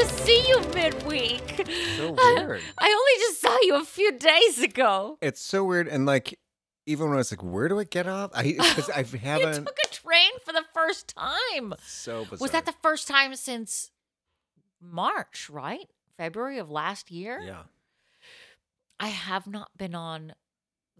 It's so good to see you midweek. So weird. I only just saw you a few days ago. It's so weird, and like, even when I was like, "Where do I get off?" I because I You haven't. took a train for the first time. so bizarre. Was that the first time since March, right? February of last year? Yeah. I have not been on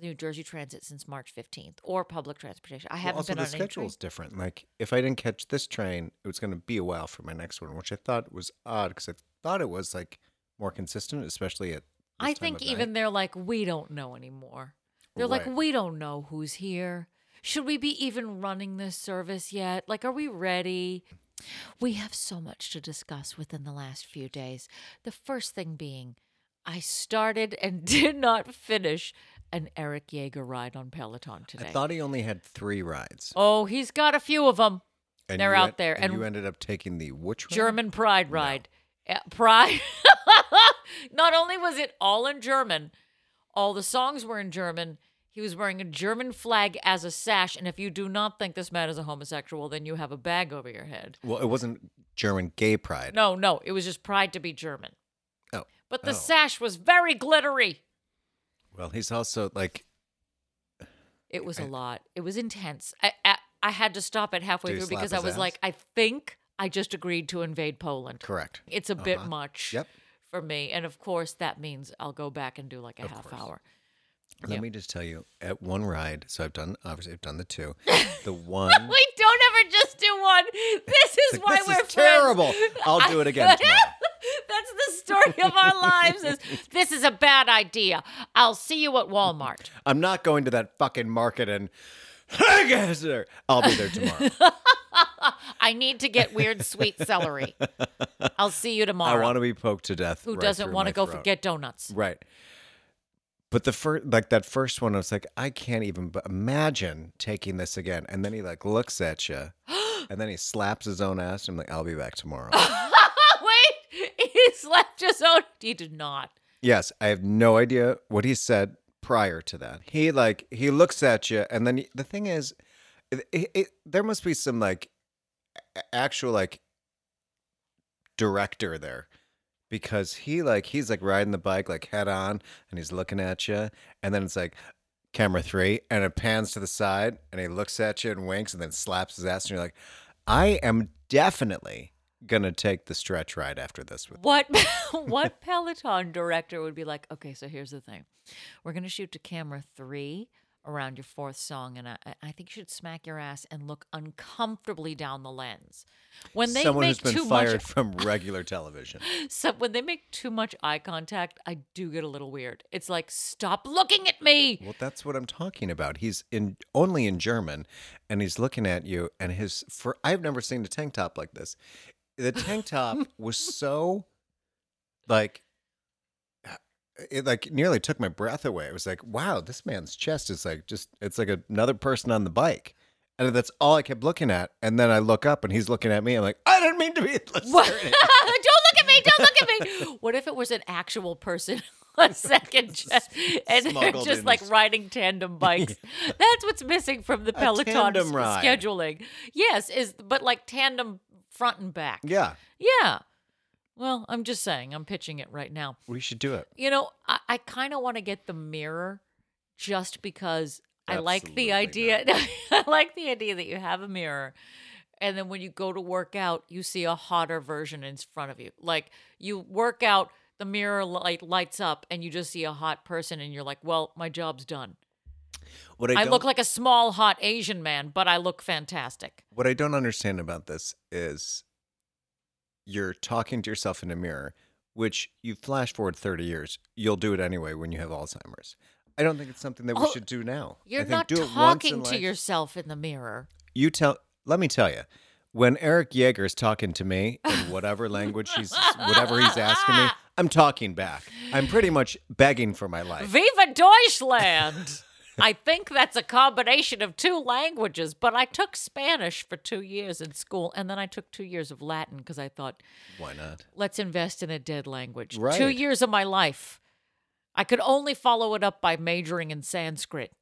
New Jersey Transit since March 15th or public transportation. I haven't also, been the on any schedule's train. different. Like, if I didn't catch this train, it was going to be a while for my next one, which I thought was odd because I thought it was like more consistent, especially at. I think even night. they're like, we don't know anymore. They're like, we don't know who's here. Should we be even running this service yet? Like, are we ready? We have so much to discuss within the last few days. The first thing being, I started and did not finish an Erik Jäger ride on Peloton today. I thought he only had three rides. oh, he's got a few of them. And they're you out there, and, and you ended up taking the which ride? German Pride ride. Uh, Pride. Not only was it all in German, all the songs were in German. He was wearing a German flag as a sash, and if you do not think this man is a homosexual, then you have a bag over your head. Well, it wasn't German gay pride. No, no, it was just pride to be German. Oh. But the Oh. sash was very glittery. Well, he's also like It was a I- lot. It was intense. I I, I had to stop it halfway through because I was ass? like, I think I just agreed to invade Poland. correct. It's a bit Uh-huh. much. Yep. for me. And of course, that means I'll go back and do like a Of half course. hour. Let Yeah. me just tell you, at one ride, so I've done obviously I've done the two. The one We don't ever just do one. This is like, why this we're is terrible. I'll do it again tomorrow. Story of our lives. Is this is a bad idea? I'll see you at Walmart. I'm not going to that fucking market and I guess I'll be there tomorrow. I need to get weird sweet celery. I'll see you tomorrow. I want to be poked to death. Who right doesn't want to go for get donuts? Right. But the first, like that first one, I was like, I can't even imagine taking this again. And then he like looks at you, and then he slaps his own ass. And I'm like, I'll be back tomorrow. Slapped his own. He did not. yes, I have no idea what he said prior to that. He like he looks at you, and then he, the thing is, it, it, there must be some like actual like director there because he like he's like riding the bike like head on and he's looking at you and then it's like camera 3 and it pans to the side and he looks at you and winks and then slaps his ass and you're like I am definitely to take the stretch ride after this with What what Peloton director would be like? Okay, so here's the thing: we're gonna shoot to camera three around your fourth song, and I, I think you should smack your ass and look uncomfortably down the lens. When they someone make who's been too fired much, from regular television. so when they make too much eye contact, I do get a little weird. It's like, stop looking at me. Well, that's what I'm talking about. He's in only in German, and he's looking at you. And his for I've never seen a tank top like this. The tank top was so like uh, it like nearly took my breath away. It was like, wow, this man's chest is like just it's like another person on the bike. And that's all I kept looking at. And then I look up and he's looking at me. I'm like, I didn't mean to be What? don't look at me! Don't look at me! What if it was an actual person on second chest and they're just like riding tandem bikes? That's what's missing from the Peloton scheduling. Yes, is but like tandem front and back. Yeah, Yeah. Well, I'm just saying, I'm pitching it right now. we should do it. You know, I, I kind of want to get the mirror just because I like the idea. I like the idea that you have a mirror. And then when you go to work out, you see a hotter version in front of you. Like you work out, the mirror light lights up, and you just see a hot person, and you're like, "Well, my job's done." What I, don't- look like a small, hot Asian man, but I look fantastic. What I don't understand about this is you're talking to yourself in a mirror, which you flash forward 30 years, you'll do it anyway when you have Alzheimer's. I don't think it's something that we Oh, should do now. I You're think not do it once in talking to life. yourself in the mirror. You tell. Let me tell you, when Erik Jäger is talking to me in whatever language he's, whatever he's asking me, I'm talking back. I'm pretty much begging for my life. Viva Deutschland! I think that's a combination of two languages, but I took Spanish for two years in school, and then I took two years of Latin because I thought, Why not? let's invest in a dead language. Two years of my life. I could only follow it up by majoring in Sanskrit.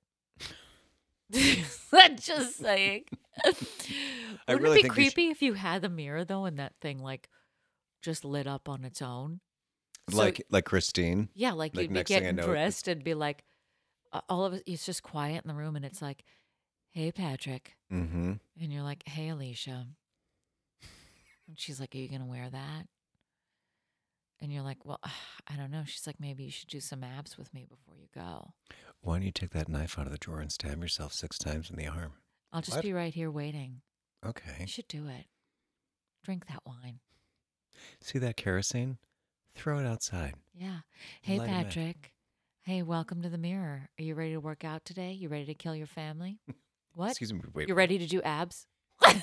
I'm just saying. I Wouldn't really it be you should- creepy if you had the mirror though, and that thing like just lit up on its own? So- like like Christine. Yeah, like, Like, you'd be next thing I getting dressed and be like, all of it, it's just quiet in the room, and it's like, "Hey, Patrick," Mm-hmm. and you're like, "Hey, Alicia," and she's like, "Are you gonna wear that?" And you're like, "Well, I don't know." She's like, "Maybe you should do some abs with me before you go. Why don't you take that knife out of the drawer and stab yourself six times in the arm? I'll just What? be right here waiting. Okay. You should do it. Drink that wine." See that kerosene? Throw it outside. Yeah. Hey, Light 'em up. Patrick. Hey, welcome to the mirror. Are you ready to work out today? You ready to kill your family? What? Excuse me. Wait. You ready to do abs? oh,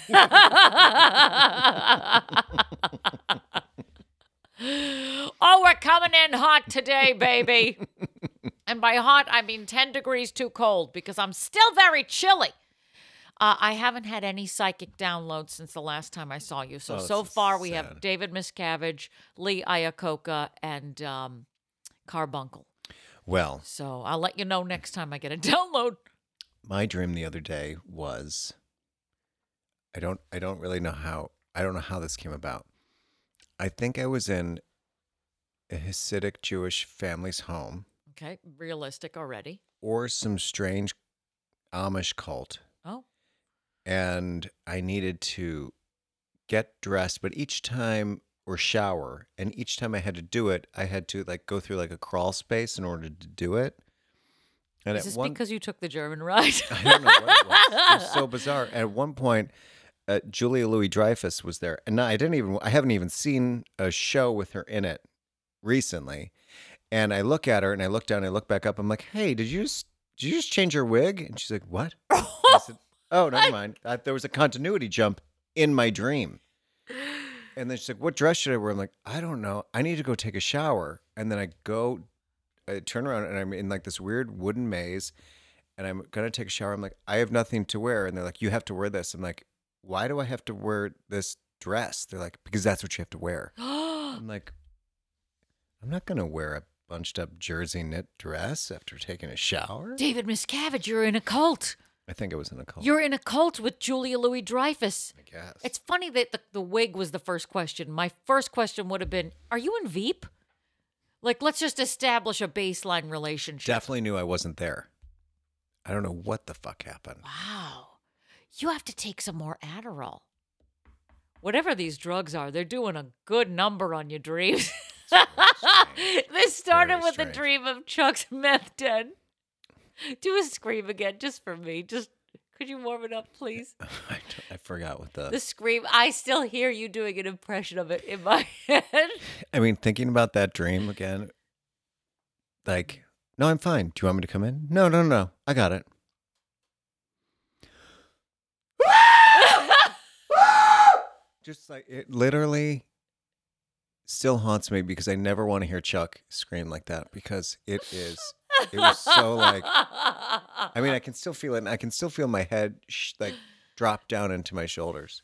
we're coming in hot today, baby. and by hot, I mean 10 degrees too cold because I'm still very chilly. Uh, I haven't had any psychic downloads since the last time I saw you. So, Oh, so far, we sad. have David Miscavige, Lee Iacocca, and um, Carbuncle. Well, So I'll let you know next time I get a download. my dream the other day was I don't I don't really know how I don't know how this came about. I think I was in a Hasidic Jewish family's home Okay, realistic already. or some strange Amish cult Oh, and I needed to get dressed, but each time or shower, and each time I had to do it, I had to like go through like a crawl space in order to do it. And is at this one because you took the German ride? I don't know what it was. It was so bizarre. At one point, uh, Julia Louis Dreyfus was there, and I didn't even I haven't even seen a show with her in it recently. And I look at her, and I look down, and I look back up. I'm like, "Hey, did you just did you just change your wig?" And she's like, "What?" I said, "Oh, never mind. I, there was a continuity jump in my dream." And then she's like, "What dress should I wear?" I'm like, "I don't know. I need to go take a shower." And then I go, I turn around, and I'm in like this weird wooden maze, and I'm gonna take a shower. I'm like, "I have nothing to wear," and they're like, "You have to wear this." I'm like, "Why do I have to wear this dress?" They're like, "Because that's what you have to wear." I'm like, "I'm not gonna wear a bunched up jersey knit dress after taking a shower." David Miscavige, you're in a cult. I think it was in a cult. You're in a cult with Julia Louis Dreyfus. I guess. It's funny that the, the wig was the first question. My first question would have been, Are you in Veep? Like, let's just establish a baseline relationship. definitely knew I wasn't there. I don't know what the fuck happened. Wow. You have to take some more Adderall. Whatever these drugs are, they're doing a good number on your dreams. this started Very with a strange. dream of Chuck's meth den. Do a scream again, just for me. Just could you warm it up, please? I, I forgot what the. The scream. I still hear you doing an impression of it in my head. I mean, thinking about that dream again, like, no, I'm fine. Do you want me to come in? No, no, no. I got it. Just like it literally still haunts me because I never want to hear Chuck scream like that because it is, it was so like, I mean, I can still feel it and I can still feel my head sh- like drop down into my shoulders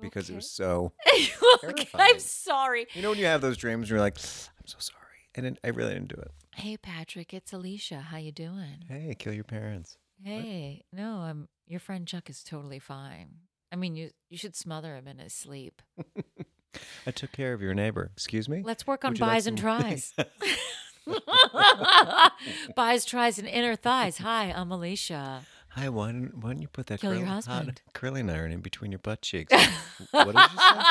because it was so, okay? I'm sorry. you know, when you have those dreams and you're like, I'm so sorry. And then I really didn't do it. Hey, Patrick, it's Alicia. How you doing? Hey, kill your parents. Hey, no, I'm your friend Chuck is totally fine. I mean, you you should smother him in his sleep. I took care of your neighbor. Excuse me? Let's work on you like buys and tries. buys, tries, and inner thighs. Hi, I'm Alicia. Hi, why don't, why don't you put that Kill your hot curling iron in between your butt cheeks? what did you say?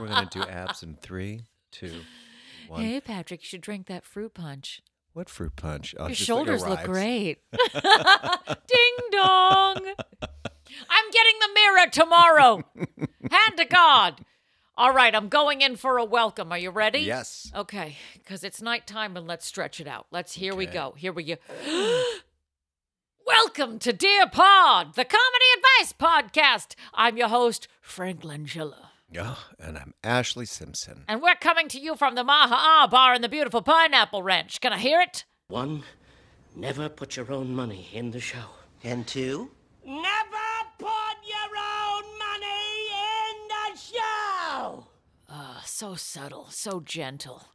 We're going to do abs in three, two, one. Hey, Patrick, you should drink that fruit punch. What fruit punch? Oh, Your just shoulders look arrives. great. Ding dong. I'm getting the mirror tomorrow. Hand to God. All right, I'm going in for a welcome. Are you ready? Yes. Okay, because it's nighttime and let's stretch it out. Let's here we Okay. go. Here we go. Welcome to Dear Pod, the comedy advice podcast. I'm your host, Frank Langella. Oh, and I'm Ashlee Simpson. And we're coming to you from the Maha ah Bar in the beautiful Pineapple Ranch. Can I hear it? One, never put your own money in the show. And two? Never so subtle, so gentle,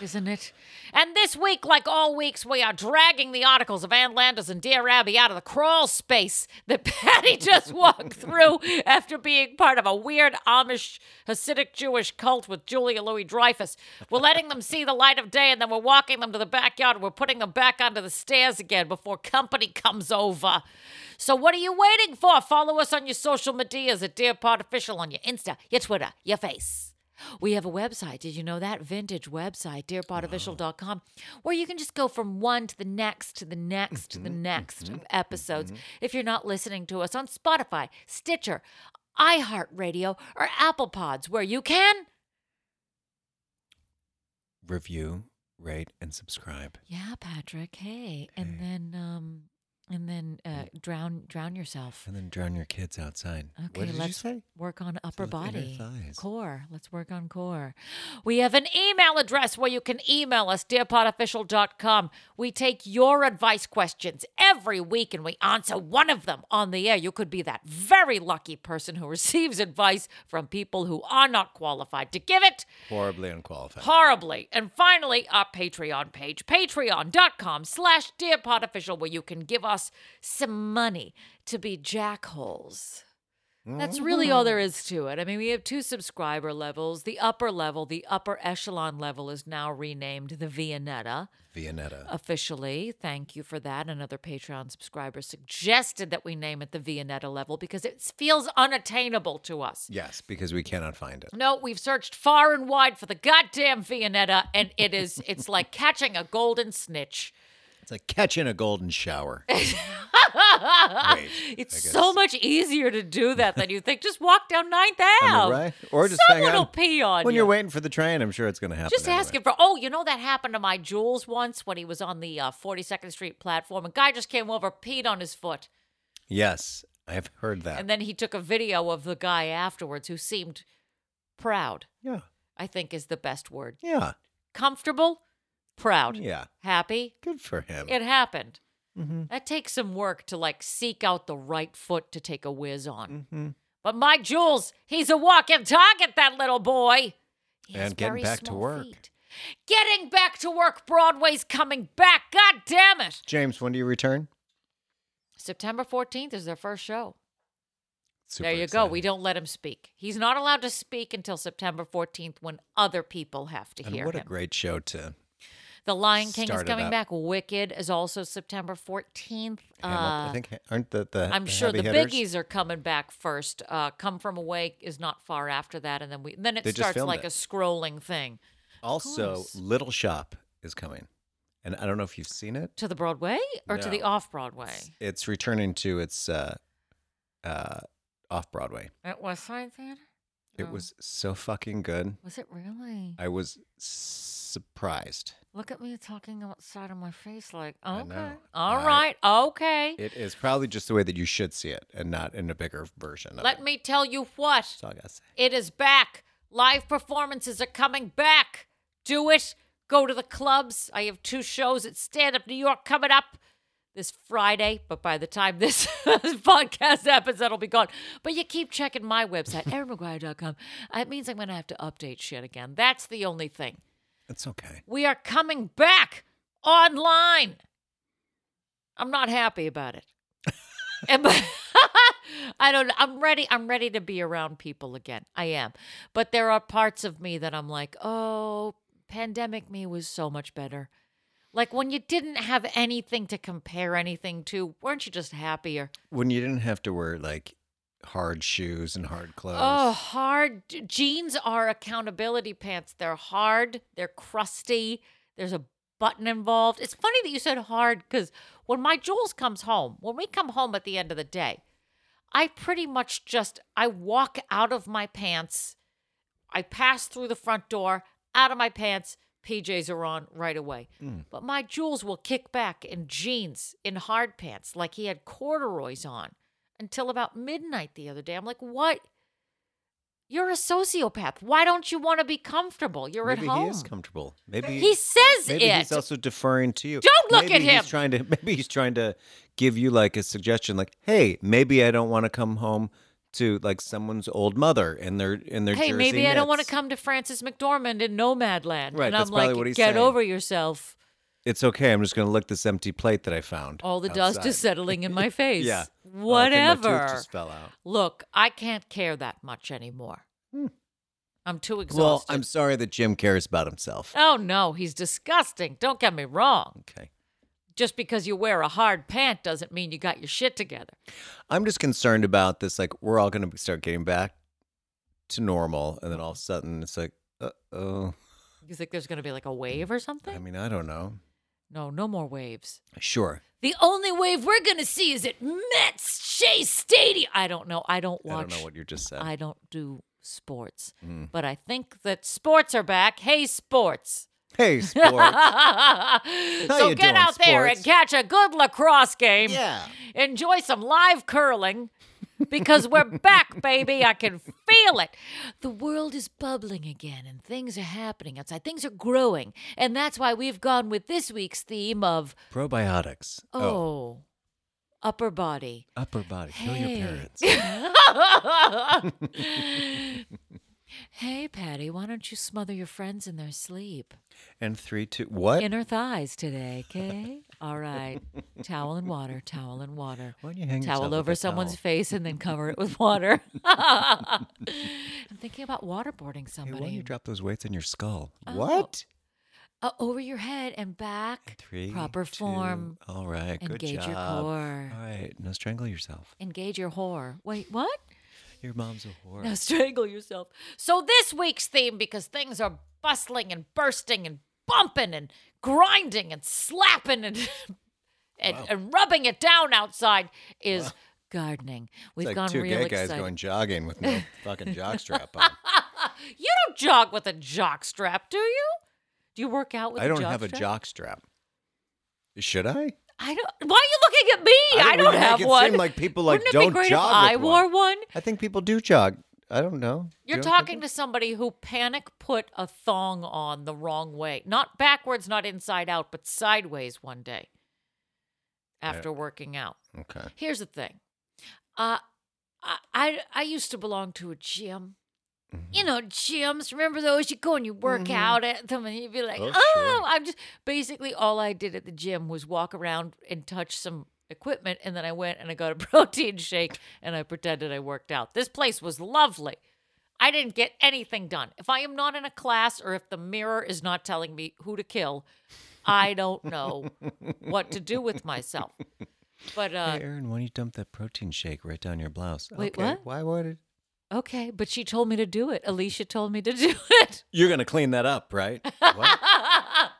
isn't it? And this week, like all weeks, we are dragging the articles of Ann Landers and Dear Abby out of the crawl space that Patty just walked through after being part of a weird Amish Hasidic Jewish cult with Julia Louis Dreyfus. We're letting them see the light of day and then we're walking them to the backyard we're putting them back onto the stairs again before company comes over. So what are you waiting for? Follow us on your social medias at Dear Pod Official on your Insta, your Twitter, your Face. We have a website. Did you know that? Vintage website, dearpodofficial.com, where you can just go from one to the next to the next to the mm-hmm, next of mm-hmm, episodes. Mm-hmm. If you're not listening to us on Spotify, Stitcher, iHeartRadio, or Apple Pods, where you can. Review, rate, and subscribe. Yeah, Patrick. Hey, and then um, and then uh, drown drown yourself. And then drown your kids outside. Okay, what did let's you say? work on upper inner body, core. Let's work on core. We have an email address where you can email us, dearpodofficial.com. We take your advice questions every week and we answer one of them on the air. You could be that very lucky person who receives advice from people who are not qualified to give it Horribly unqualified. horribly. And finally, our Patreon page, patreon.com slash dearpodofficial, where you can give us some money to be jackholes. That's really all there is mm-hmm. to it. I mean, we have two subscriber levels. The upper level, the upper echelon level, is now renamed the Viennetta Viennetta. officially. Thank you for that. Another Patreon subscriber suggested that we name it the Viennetta level because it feels unattainable to us. yes, because we cannot find it. No, we've searched far and wide for the goddamn Viennetta, and it is it's like catching a golden snitch. It's like catching a golden shower. Wait, It's so much easier to do that than you think. Just walk down Ninth Ave. right? Or just Someone hang will on. pee on when you. you're waiting for the train, I'm sure it's going to happen. Just anyway. asking for. Oh, you know that happened to my Jules once when he was on the uh, 42nd Street platform. A guy just came over, peed on his foot, Yes, I've heard that. and then he took a video of the guy afterwards who seemed proud. yeah, I think is the best word. yeah, Comfortable, proud, yeah. happy. Good for him. It happened. mm-hmm. That takes some work to like seek out the right foot to take a whiz on. Mm-hmm. But my Jules, he's a walking target, that little boy. He And getting back to work. feet. Getting back to work. Broadway's coming back. God damn it. James, when do you return? September 14th is their first show. Super there you go. We don't let him speak. He's not allowed to speak until September 14th when other people have to And hear what him. a great show to the Lion King is coming up. back. Wicked is also September 14th. Hamilton. Uh, I think aren't the, the I'm the sure the hitters? biggies are coming back first. Uh, Come from Away is not far after that, and then we then it They starts like it. a scrolling thing Also. Little Shop is coming, and I don't know if you've seen it. to the Broadway or to the off Broadway. It's returning to its uh, uh, off Broadway. At West Side Theater. It Oh. was so fucking good. Was it really? I was surprised. Look at me talking outside of my face, like okay, all I- right, okay. It is probably just the way that you should see it, and not in a bigger version. Of Let it. me tell you what. That's all I gotta say. It is back. Live performances are coming back. Do it. Go to the clubs. I have two shows at Stand Up New York coming up this Friday, but by the time this podcast episode will be gone. But you keep checking my website, erinmaguire.com. Uh, it means I'm going to have to update shit again. That's the only thing. It's okay. We are coming back online. I'm not happy about it. And but- I don't I'm ready I'm ready to be around people again. I am. But there are parts of me that I'm like, "Oh, pandemic me was so much better." Like when you didn't have anything to compare anything to, weren't you just happier? When you didn't have to wear like hard shoes and hard clothes. Oh, hard jeans are accountability pants. They're hard, they're crusty, there's a button involved. It's funny that you said hard because when my Jules comes home, when we come home at the end of the day, I pretty much just I walk out of my pants. I pass through the front door, out of my pants, PJs are on right away. Hmm. But my Jules will kick back in jeans, in hard pants, like he had corduroys on until about midnight the other day. I'm like, what? You're a sociopath. Why don't you want to be comfortable? You're maybe at home. he is comfortable. Maybe He says maybe it. he's also deferring to you. Don't look Maybe at him. He's trying to maybe he's trying to give you like a suggestion, like, hey, maybe I don't want to come home to like someone's old mother in their in their hey, jersey maybe I don't want to come to Frances McDormand in Nomadland. Right, And that's I'm probably like, what he's get saying. over yourself. It's okay. I'm just going to lick this empty plate that I found. All the dust is settling in my face. Yeah. Oh, I think my tooth Whatever. just fell out. Look, I can't care that much anymore. I'm too exhausted. Hmm. Well, I'm sorry that Jim cares about himself. Oh no, he's disgusting. Don't get me wrong. Okay. Just because you wear a hard pant doesn't mean you got your shit together. I'm just concerned about this. Like, we're all going to start getting back to normal, and then all of a sudden, it's like, uh oh. You think there's going to be like a wave or something? I mean, I don't know. no, no more waves. Sure. The only wave we're going to see is at Mets Shea Stadium. I don't know. I don't watch. I don't know what you just said. I don't do sports, Mm. but I think that sports are back. Hey, sports. Hey, sports. so get doing, out there and catch a good lacrosse game. yeah. Enjoy some live curling because we're back, baby. I can feel it. The world is bubbling again and things are happening outside. Things are growing. And that's why we've gone with this week's theme of Probiotics. oh, oh upper body. Upper body. Kill your parents. hey, Patty, why don't you smother your friends in their sleep? And three, two, what? Inner thighs today, okay? All right. Towel and water, towel and water. Why don't you hang Towel over someone's towel? face and then cover it with water. I'm thinking about waterboarding Hey, why don't somebody. you drop those weights in your skull? Oh. What? Uh, over your head and back. Three. Proper two- form. All right. Good job. Engage your core. All right. Now strangle yourself. Engage your whore. Wait, what? Your mom's a whore. Now strangle yourself. So this week's theme, because things are bustling and bursting and bumping and grinding and slapping and and, and rubbing it down outside, is gardening. We've It's like gone two real gay guys going jogging with no fucking jockstrap on. you don't jog with a jock strap, do you? Do you work out with? I don't have a strap? jock strap. Should I? I don't. Why are you looking at me? I don't, really have make it one. seem like people like Wouldn't it don't be great jog if I with wore one. one? I think people do jog. I don't know. You're You don't talking to somebody who panic put a thong on the wrong way, not backwards, not inside out, but sideways one day after working out. Okay. Here's the thing. Uh, I, I I used to belong to a gym. You Mm-hmm. know, gyms. Remember those? You go and you work out at them, and you'd be like, Oh, "Oh, sure. I'm just." Basically, all I did at the gym was walk around and touch some equipment, and then I went and I got a protein shake, and I pretended I worked out. This place was lovely. I didn't get anything done. If I am not in a class, or if the mirror is not telling me who to kill, I don't know what to do with myself. But uh, hey, Erin, why don't you dump that protein shake right down your blouse? Wait, okay. what? Why would it? Okay, but she told me to do it. Alicia told me to do it. You're gonna clean that up, right? what?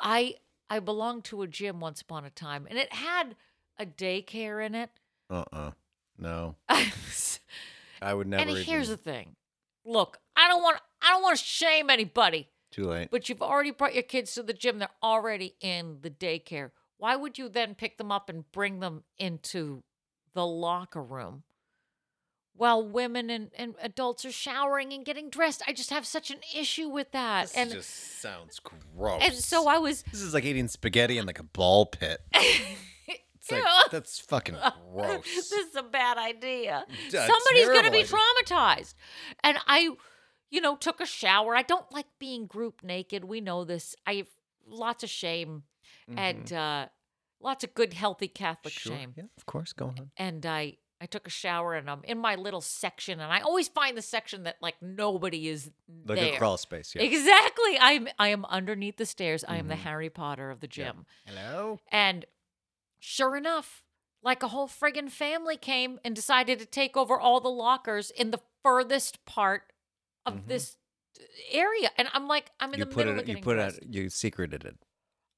I I belonged to a gym once upon a time, and it had a daycare in it. Uh-uh. No. I would never. And here's the thing: look, I don't want I don't want to shame anybody, Too late. but you've already brought your kids to the gym; they're already in the daycare. Why would you then pick them up and bring them into the locker room? While women and, and adults are showering and getting dressed, I just have such an issue with that. This and just sounds gross. and so I was This is like eating spaghetti in like a ball pit. It's like that's fucking gross. this is a bad idea. Yeah, Somebody's going to be traumatized. And I, you know, took a shower. I don't like being group naked. We know this. I have lots of shame and uh, lots of good, healthy Catholic Mm-hmm. Sure. shame. Yeah, of course. Go on. And I, I took a shower and I'm in my little section, and I always find the section that like nobody is Like there. a crawl space. Yeah. Exactly. I'm I am underneath the stairs. I am the Mhm. Harry Potter of the Yeah. gym. Hello. And sure enough, like a whole friggin' family came and decided to take over all the lockers in the furthest part of Mhm. this area. And I'm like, I'm in you the put middle it. of You put it. You secreted it.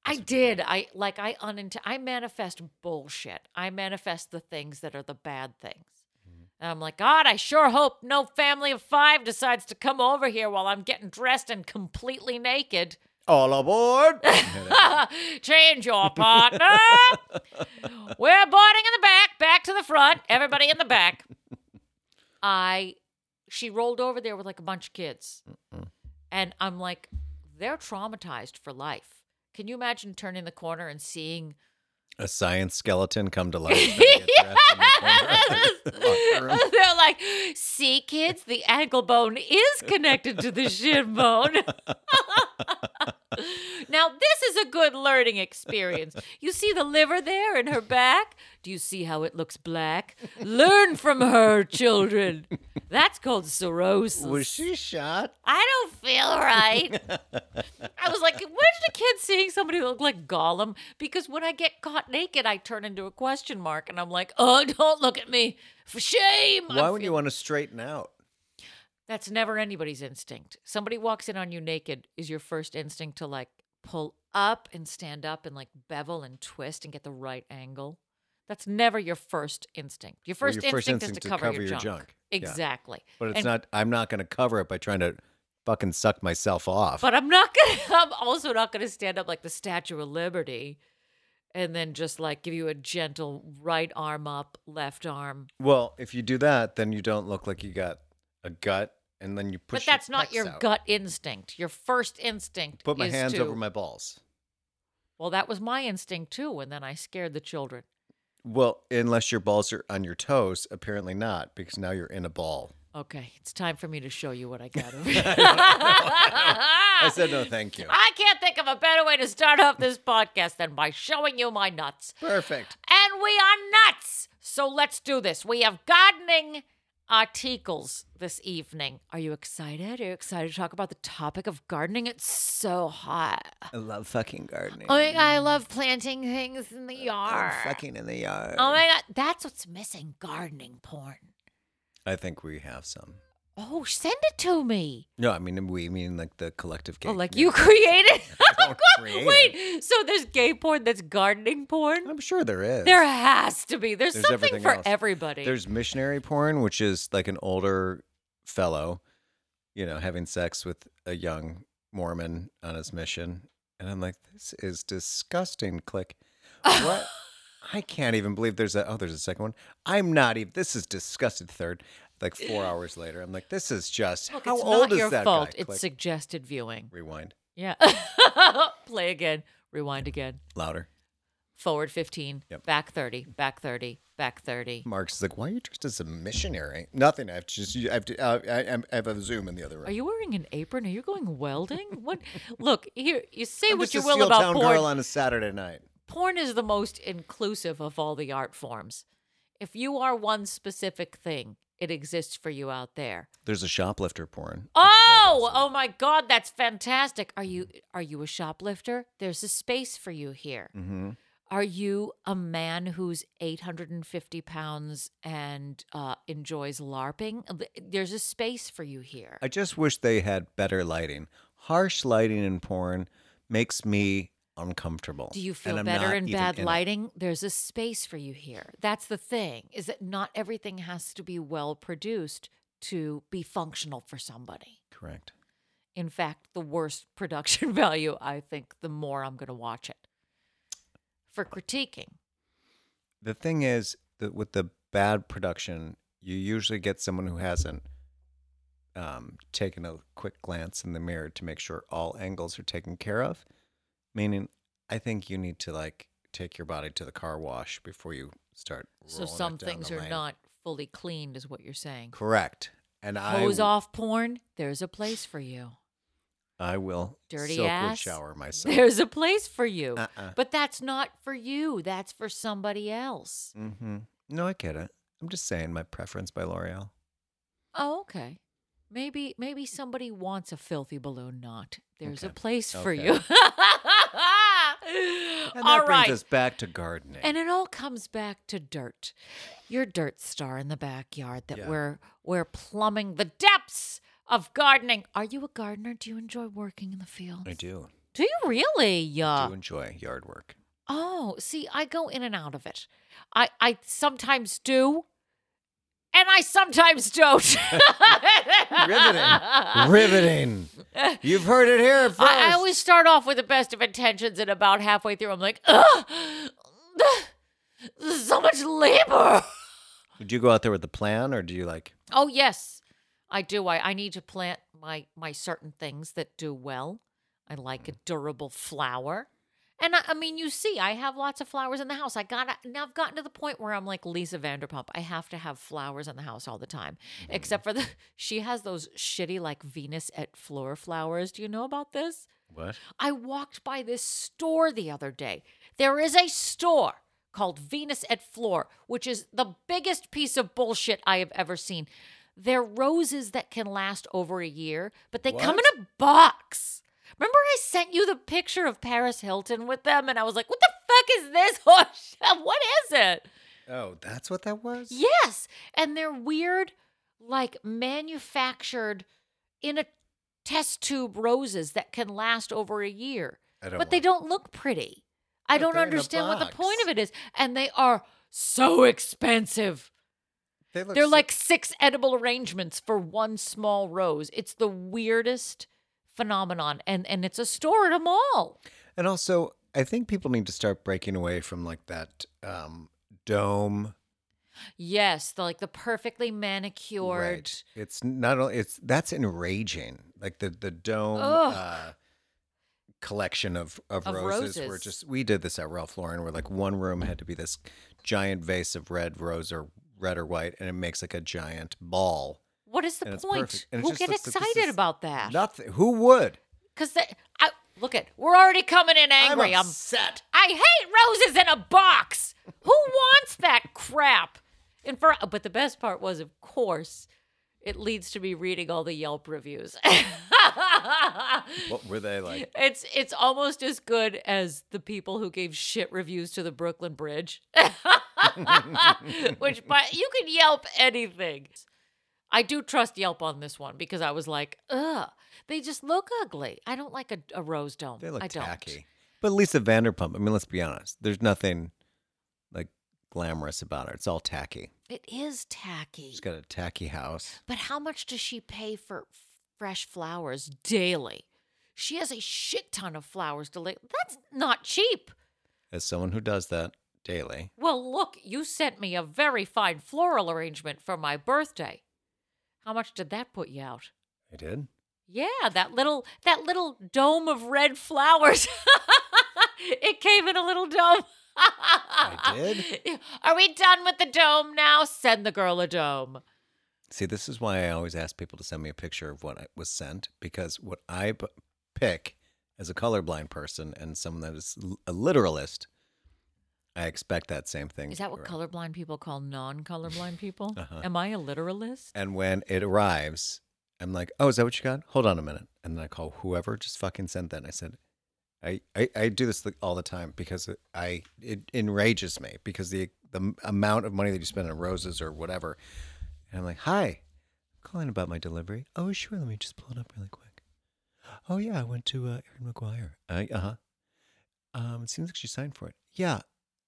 I did. I like I unint- I manifest bullshit. I manifest the things that are the bad things. Mm-hmm. And I'm like, God, I sure hope no family of five decides to come over here while I'm getting dressed and completely naked. All aboard. Change your partner. We're boarding in the back, back to the front. Everybody in the back. I she rolled over there with like a bunch of kids. And I'm like, they're traumatized for life. Can you imagine turning the corner and seeing A science skeleton come to life. and get dressed in the corner of the locker room. They're like, see, kids, the ankle bone is connected to the shin bone. now, this is a good learning experience. You see the liver there in her back? Do you see how it looks black? Learn from her, children. That's called cirrhosis. Was she shot? I don't feel right. I was like, where's the kid seeing somebody look like Gollum? Because when I get caught naked, I turn into a question mark, and I'm like, oh, don't look at me. For shame. Why would you want to straighten out? That's never anybody's instinct. Somebody walks in on you naked, is your first instinct to like pull up and stand up and like bevel and twist and get the right angle? That's never your first instinct. Your Well, first, your first instinct, is to to cover, cover your, your junk. junk. Yeah. Exactly. But it's And- not. I'm not going to cover it by trying to fucking suck myself off. But I'm not gonna. I'm also not gonna stand up like the Statue of Liberty, and then just like give you a gentle right arm up, left arm. well, if you do that, then you don't look like you got a gut, and then you push. but that's your not pecs your out. gut instinct. Your first instinct. Put my is hands to, over my balls. Well, that was my instinct too, and then I scared the children. Well, unless your balls are on your toes, apparently not, because now you're in a ball. Okay, it's time for me to show you what I got over I I said no, thank you. I can't think of a better way to start off this podcast than by showing you my nuts. Perfect. And we are nuts. So let's do this. We have gardening articles this evening. Are you excited? Are you excited to talk about the topic of gardening? It's so hot. I love fucking gardening. Oh my god, I love planting things in the yard. fucking in the yard. Oh my god, that's what's missing gardening porn. I think we have some. Oh, send it to me. No, I mean we mean like the collective gay. Oh, like you created? don't oh, create Wait, so there's gay porn that's gardening porn? I'm sure there is. There has to be. There's, There's something everything for else. everybody. There's missionary porn, which is like an older fellow, you know, having sex with a young Mormon on his mission. And I'm like, this is disgusting. Click. What? I can't even believe there's a, oh, there's a second one. I'm not even, this is disgusted. Third, like four hours later, I'm like, this is just, Look, how old is that fault. guy? It's Click. suggested viewing. Rewind. Yeah. Play again. Rewind again. Louder. Forward 15. Yep. Back 30. Back 30. Back 30. Mark's like, why are you dressed as a missionary? Nothing. I have to just, I have to, uh, I, I have a Zoom in the other room. Are you wearing an apron? Are you going welding? What? Look, here, you say I'm what you will about porn. girl on a Saturday night. Porn is the most inclusive of all the art forms. If you are one specific thing, it exists for you out there. There's a shoplifter porn. Oh, oh my god, that's fantastic. Are you are you a shoplifter? There's a space for you here. Mm-hmm. Are you a man who's 850 pounds and uh, enjoys LARPing? There's a space for you here. I just wish they had better lighting. Harsh lighting in porn makes me uncomfortable. Do you feel better in bad lighting? There's a space for you here. That's the thing, is that not everything has to be well produced to be functional for somebody. Correct. In fact, the worse production value, I think, the more I'm going to watch it. For critiquing. The thing is that with the bad production, you usually get someone who hasn't um, taken a quick glance in the mirror to make sure all angles are taken care of. Meaning, I think you need to like take your body to the car wash before you start. So some things are lane. not fully cleaned, is what you're saying. correct. And I Hose off porn, there's a place for you. I will Dirty ass. shower myself. There's a place for you. Uh-uh. But that's not for you. That's for somebody else. Mm-hmm. No, I get it. I'm just saying my preference by L'Oreal. Oh, okay. Maybe maybe somebody wants a filthy balloon knot. There's a Okay. place for you. And all that right. brings us back to gardening. And it all comes back to dirt. Your dirt star in the backyard that Yeah. we're we're plumbing the depths of gardening. Are you a gardener? Do you enjoy working in the field? I do. Do you really? I Yeah. do enjoy yard work. Oh, see, I go in and out of it. I I sometimes do, and I sometimes don't. Riveting. Riveting. You've heard it here first. I, I always start off with the best of intentions, and about halfway through, I'm like, ugh, so much labor. Do you go out there with the plan or do you like Oh yes, I do. I, I need to plant my my certain things that do well. I like a mm. durable flower. And I, I mean, you see, I have lots of flowers in the house. I got now. I've gotten to the point where I'm like Lisa Vanderpump. I have to have flowers in the house all the time, mm-hmm. except for the she has those shitty like Venus et Fleur flowers. Do you know about this? What? I walked by this store the other day. There is a store called Venus et Fleur, which is the biggest piece of bullshit I have ever seen. They're roses that can last over a year, but they come in a box. Remember, I sent you the picture of Paris Hilton with them, and I was like, what the fuck is this? What is it? Oh, that's what that was? Yes. And they're weird, like manufactured in a test tube roses that can last over a year. But they don't look pretty. I don't they're in a understand what the point of it is. And they are so expensive. They look They're so- like six edible arrangements for one small rose. It's the weirdest phenomenon. And and it's a store at a mall. And also, I think people need to start breaking away from like that um, dome. Yes, the, like the perfectly manicured. Right. It's not only it's that's enraging. Like the the dome Ugh. uh, collection of of, Of roses, Were roses. just we did this at Ralph Lauren, where like one room had to be this giant vase of red rose or red or white, and it makes like a giant ball. What is the And point? Who get excited about that? Nothing. Who would? Because I look at we're already coming in angry. I'm I'm. I hate roses in a box. Who wants that crap? And for but the best part was, of course, it leads to me reading all the Yelp reviews. What were they like? It's it's almost as good as the people who gave shit reviews to the Brooklyn Bridge. Which but you can Yelp anything. I do trust Yelp on this one because I was like, ugh, they just look ugly. I don't like a, a rose dome. They look I don't. tacky. But Lisa Vanderpump. I mean, let's be honest. There's nothing like glamorous about her. It's all tacky. It is tacky. She's got a tacky house. But how much does she pay for f- fresh flowers daily? She has a shit ton of flowers daily. That's not cheap. As someone who does that daily, Well, look, you sent me a very fine floral arrangement for my birthday. How much did that put you out? I did. Yeah, that little that little dome of red flowers. it came in a little dome. I did? Are we done with the dome now? Send the girl a dome. See, this is why I always ask people to send me a picture of what was sent because what I p- pick as a colorblind person and someone that is a literalist, I expect that same thing. Is that what Right. colorblind people call non-colorblind people? Uh-huh. Am I a literalist? And when it arrives, I'm like, "Oh, is that what you got? Hold on a minute." And then I call whoever just fucking sent that. And I said, I, I, I do this all the time because it, I it enrages me because the the amount of money that you spend on roses or whatever. And I'm like, "Hi, I'm calling about my delivery." Oh, sure. Let me just pull it up really quick. Oh yeah, I went to uh, Erin McGuire. Uh huh. Um, it seems like she signed for it. Yeah.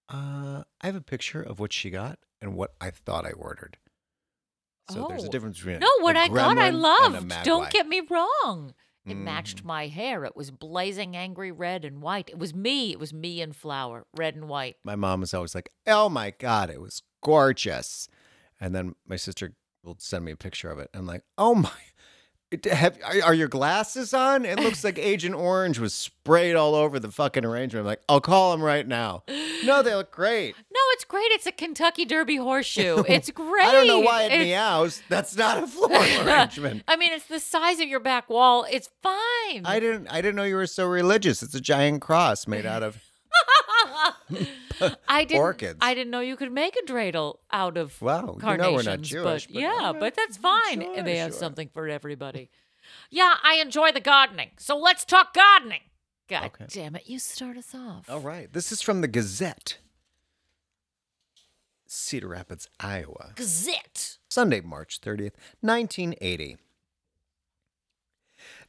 Uh, I have a picture of what she got and what I thought I ordered. So there's a Oh. difference between No, what a I got, I gremlin and a loved. Don't get me wrong. It Mm. matched my hair. It was blazing angry red and white. It was me. It was me in flower, red and white. My mom was always like, "Oh my god, it was gorgeous," and then my sister will send me a picture of it. I'm like, "Oh my." It, have, are, are your glasses on? It looks like Agent Orange was sprayed all over the fucking arrangement. I'm like, I'll call him right now. No, they look great. No, it's great. It's a Kentucky Derby horseshoe. It's great. I don't know why it It's- meows. That's not a floral arrangement. I mean, it's the size of your back wall. It's fine. I didn't. I didn't know you were so religious. It's a giant cross made out of. I didn't. orchids. I didn't know you could make a dreidel out of Wow, you know carnations. we're not Jewish, but, but yeah, but that's mm, fine. sure, and they have sure. something for everybody. yeah, I enjoy the gardening. So let's talk gardening. God Okay. damn it! You start us off. All right. This is from the Gazette, Cedar Rapids, Iowa. Gazette. Sunday, March 30th, 1980.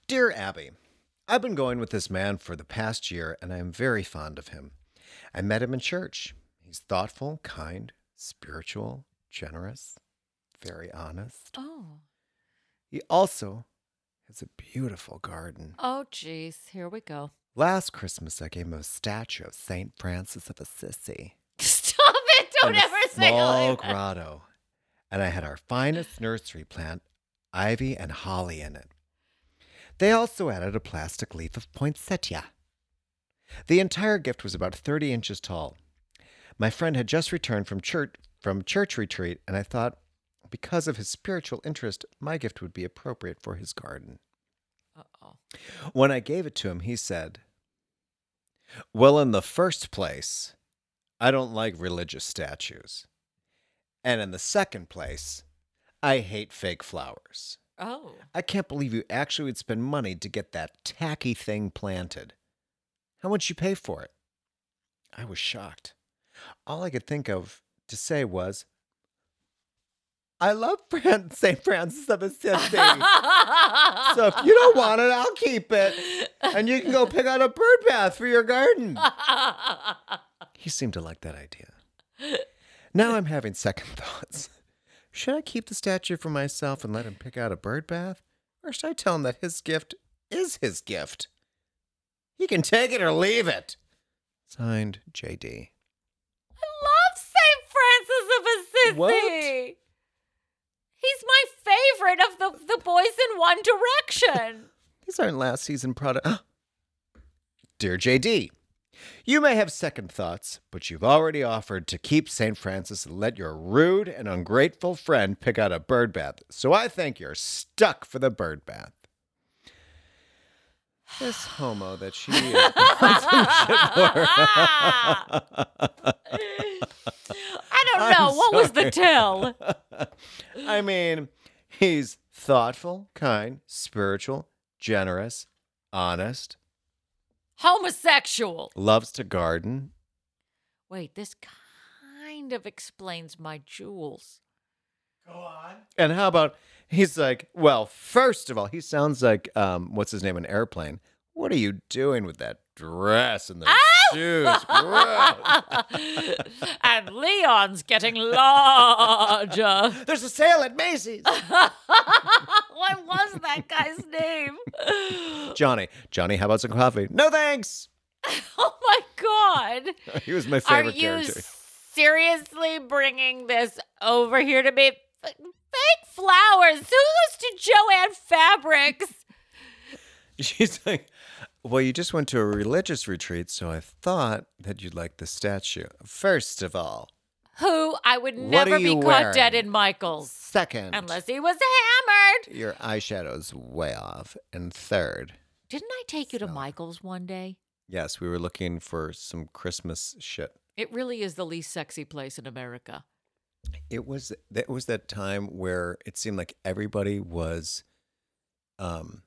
Dear Abby, I've been going with this man for the past year and I am very fond of him. I met him in church. He's thoughtful, kind, spiritual, generous, very honest. Oh. He also has a beautiful garden. Oh, jeez. Here we go. Last Christmas, I gave him a statue of St. Francis of Assisi. Stop it! Don't in a ever say it small like that. grotto. And I had our finest nursery plant ivy and holly in it. They also added a plastic leaf of poinsettia. The entire gift was about 30 inches tall. My friend had just returned from church from church retreat, and I thought because of his spiritual interest, my gift would be appropriate for his garden. Uh-oh. When I gave it to him, he said, Well, in the first place, I don't like religious statues. And in the second place, I hate fake flowers. Oh. I can't believe you actually would spend money to get that tacky thing planted. How much you pay for it? I was shocked. All I could think of to say was, I love Fran- St. Francis of Assisi. so if you don't want it, I'll keep it. And you can go pick out a bird bath for your garden. He seemed to like that idea. Now I'm having second thoughts. Should I keep the statue for myself and let him pick out a bird bath? Or should I tell him that his gift is his gift? He can take it or leave it. Signed, JD. I love St. Francis of Assisi. What? He's my favorite of the, the boys in One Direction. These aren't last season product. Dear JD, you may have second thoughts, but you've already offered to keep St. Francis and let your rude and ungrateful friend pick out a bird bath. So I think you're stuck for the bird bath. This homo that she is. I don't I'm know. What was the sorry. tell? I mean, he's thoughtful, kind, spiritual, generous, honest, Homosexual. loves to garden. Wait, this kind of explains my jewels. Go on. And how about he's like, well, first of all, he sounds like um, what's his name, an airplane. What are you doing with that dress and those shoes? And Leon's getting larger. There's a sale at Macy's. what was that guy's name? Johnny, Johnny, how about some coffee? No thanks. Oh my god. He was my favorite Are you character. seriously bringing this over here to me? Fake flowers. Who goes to Jo-Ann Fabrics? She's like, well, you just went to a religious retreat, so I thought that you'd like the statue. First of all, Who I would What never be caught dead in Michael's. second, Unless he was hammered. your eyeshadow's way off, and third, Didn't I take you to Michael's one day? yes, we were looking for some Christmas shit. It really is the least sexy place in America. It was that was that time where it seemed like everybody was um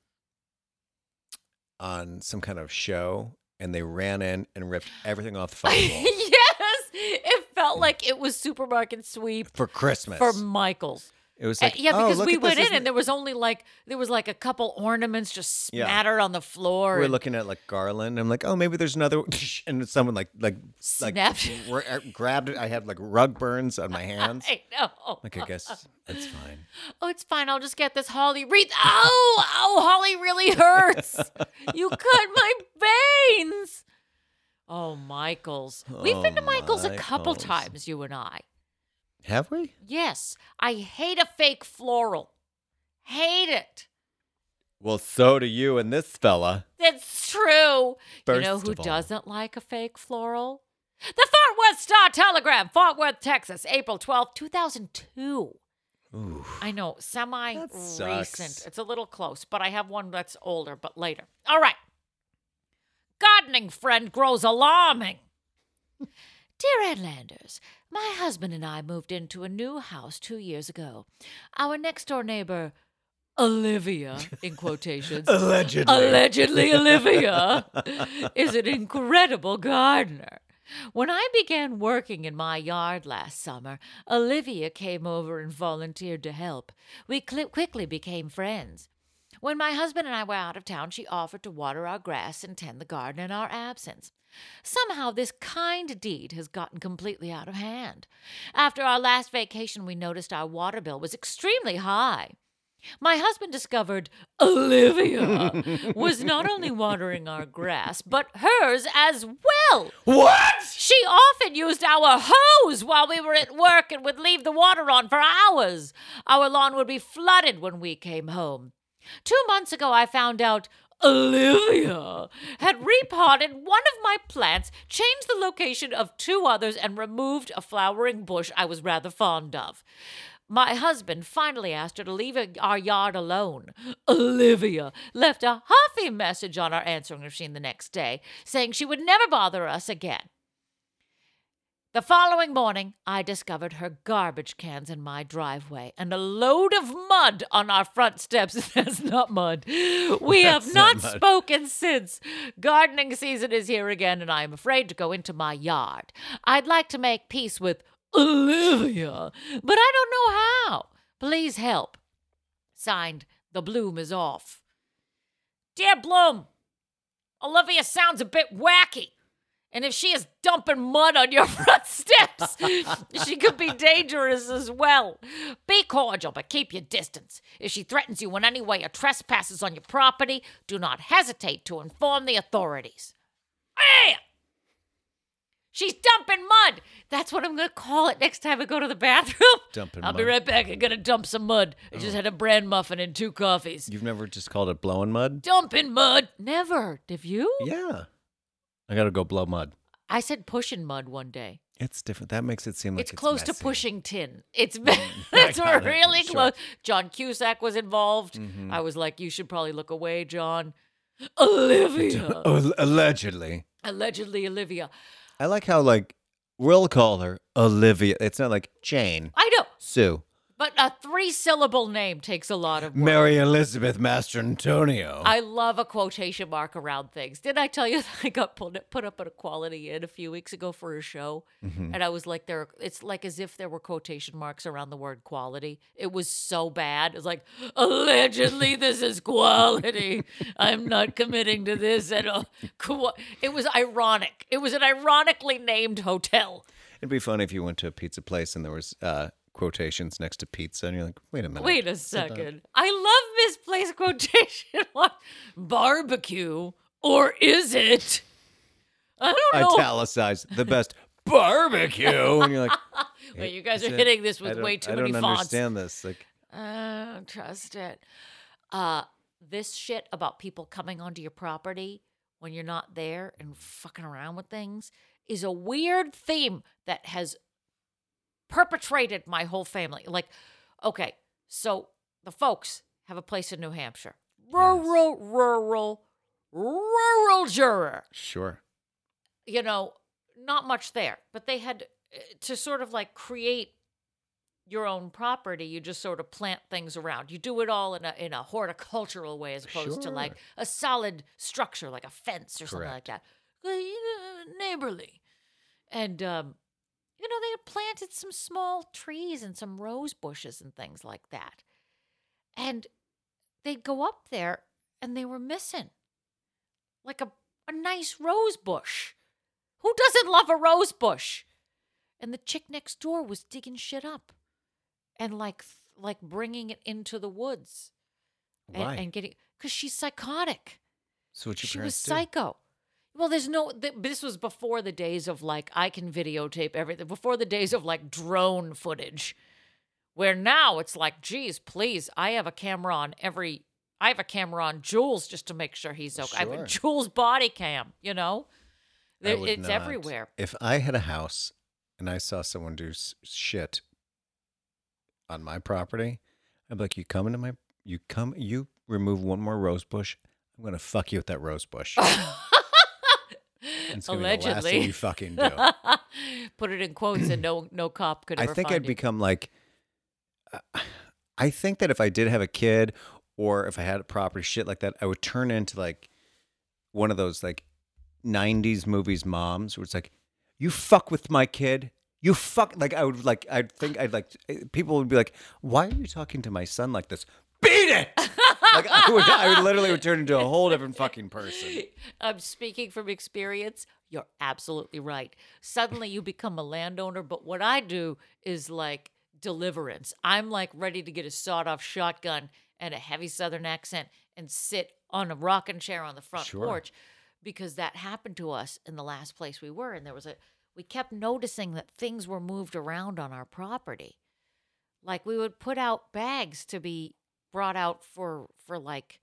on some kind of show and they ran in and ripped everything off the fucking wall yes, it felt like it was supermarket sweep for Christmas. for Michael's. It was Uh, like yeah, oh, because look we went this, in and there was only like there was like a couple ornaments just Yeah. smattered on the floor. we're and- looking at like garland. I'm like, oh, maybe there's another, and someone like like like Snapped. r- r- grabbed it. I had like rug burns on my hands. I know. Like I guess it's fine. Oh, it's fine. I'll just get this Holly wreath. Oh, oh, Holly really hurts. you cut my veins. Oh, Michael's. We've been to Oh, Michael's a couple times, you and I. Have we? Yes, I hate a fake floral. Hate it. Well, so do you and this fella. That's true. First you know who doesn't like a fake floral? The Fort Worth Star Telegram, Fort Worth, Texas, April twelfth, 2002. Ooh. I know, semi recent. It's a little close, but I have one that's older, but later. All right. Gardening friend grows alarming. Dear Ann Landers, my husband and I moved into a new house two years ago. Our next door neighbor, Olivia, in quotations, Allegedly. allegedly Olivia, is an incredible gardener. When I began working in my yard last summer, Olivia came over and volunteered to help. We cl- quickly became friends. When my husband and I were out of town, she offered to water our grass and tend the garden in our absence. Somehow, this kind deed has gotten completely out of hand. After our last vacation, we noticed our water bill was extremely high. My husband discovered Olivia was not only watering our grass, but hers as well. What? She often used our hose while we were at work and would leave the water on for hours. Our lawn would be flooded when we came home. Two months ago, I found out Olivia had repotted one of my plants, changed the location of two others, and removed a flowering bush I was rather fond of. My husband finally asked her to leave our yard alone. Olivia left a huffy message on our answering machine the next day, saying she would never bother us again. The following morning, I discovered her garbage cans in my driveway and a load of mud on our front steps. That's not mud. We have not, not spoken since. Gardening season is here again, and I am afraid to go into my yard. I'd like to make peace with Olivia, but I don't know how. Please help. Signed, The Bloom is Off. Dear Bloom, Olivia sounds a bit wacky. And if she is dumping mud on your front steps, she could be dangerous as well. Be cordial, but keep your distance. If she threatens you in any way or trespasses on your property, do not hesitate to inform the authorities. Hey! She's dumping mud. That's what I'm going to call it next time I go to the bathroom. Dumping I'll be right back. I'm going to dump some mud. I just oh. had a bran muffin and two coffees. You've never just called it blowing mud? Dumping mud. Never. Have you? Yeah. I got to go blow mud. I said pushing mud one day. It's different. That makes it seem like it's it's, close to pushing tin. It's I it's it, really sure. close. John Cusack was involved. Mhm. I was like, you should probably look away, John. Olivia, Oh, allegedly. allegedly Olivia. I like how like we'll call her Olivia. It's not like Jane, I know, Sue, but a three-syllable name takes a lot of work. Mary Elizabeth Mastrantonio. I love a quotation mark around things. Didn't I tell you that I got put, put up at a quality inn a few weeks ago for a show? Mm-hmm. And I was like, there. It's like as if there were quotation marks around the word quality. It was so bad. It was like, allegedly, this is quality. I'm not committing to this at all. It was ironic. It was an ironically named hotel. It'd be funny if you went to a pizza place and there was uh, quotations next to pizza, and you're like, wait a minute. Wait a second. I love misplaced quotation. What? Barbecue? Or is it? I don't know. Italicized the best barbecue, and you're like, Wait, you guys are it- hitting this with don't- way too I many don't fonts. understand this. Like, I don't trust it. Uh, this shit about people coming onto your property when you're not there and fucking around with things is a weird theme that has perpetrated my whole family. Like, okay, so the folks have a place in New Hampshire. Rural, rural, rural juror sure. you know, not much there, but they had uh, to sort of like create your own property. You just sort of plant things around. You do it all in a in a horticultural way as opposed to like a solid structure like a fence or something like that. Neighborly. And um you know, they had planted some small trees and some rose bushes and things like that. And they'd go up there and they were missing like a, a nice rose bush. Who doesn't love a rose bush? And the chick next door was digging shit up and like like bringing it into the woods and, Why? and getting because she's psychotic. so what your She was parents do? psycho. Well, there's no. Th- this was before the days of like I can videotape everything. Before the days of like drone footage, where now it's like, geez, please, I have a camera on every. I have a camera on Jules just to make sure he's okay. I have a Jules body cam. You know, I There- would it's not. everywhere. If I had a house and I saw someone do s- shit on my property, I'd be like, "You come into my, you come, you remove one more rose bush, I'm gonna fuck you with that rose bush." It's gonna be the last thing Allegedly. you fucking do. Put it in quotes, and no no cop could I think I'd you. become like, uh, I think that if I did have a kid or if I had a property shit like that, I would turn into like one of those like 90s movies moms where it's like, you fuck with my kid. You fuck like I would like I'd think I'd like people would be like, why are you talking to my son like this? Beat it! like I would I would literally would turn into a whole different fucking person. I'm speaking from experience. You're absolutely right. Suddenly you become a landowner, but what I do is like deliverance. I'm like ready to get a sawed off shotgun and a heavy southern accent and sit on a rocking chair on the front Sure. porch because that happened to us in the last place we were and there was a we kept noticing that things were moved around on our property. Like we would put out bags to be brought out for for like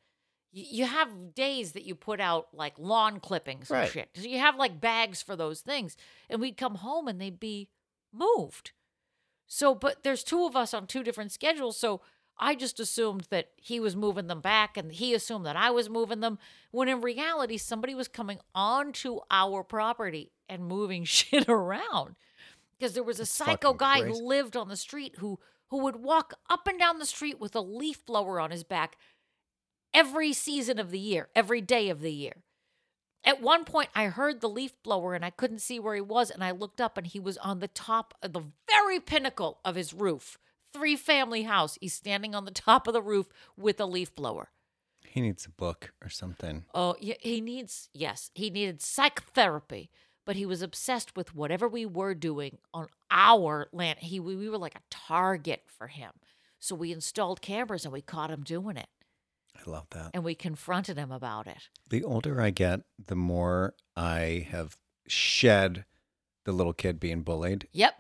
y- you have days that you put out like lawn clippings and Right. shit. So you have like bags for those things. And we'd come home and they'd be moved. So, but there's two of us on two different schedules. So I just assumed that he was moving them back and he assumed that I was moving them. When in reality, somebody was coming onto our property and moving shit around. Because there was a psycho guy crazy. who lived on the street who who would walk up and down the street with a leaf blower on his back every season of the year, every day of the year. At one point, I heard the leaf blower and I couldn't see where he was. And I looked up and he was on the top of the very pinnacle of his roof. Three family house. He's standing on the top of the roof with a leaf blower. He needs a book or something. Oh, he needs, yes, he needed psychotherapy, but he was obsessed with whatever we were doing on our land. He, we, we were like a target for him. So we installed cameras and we caught him doing it I love that. and we confronted him about it. The older I get, the more I have shed the little kid being bullied. Yep.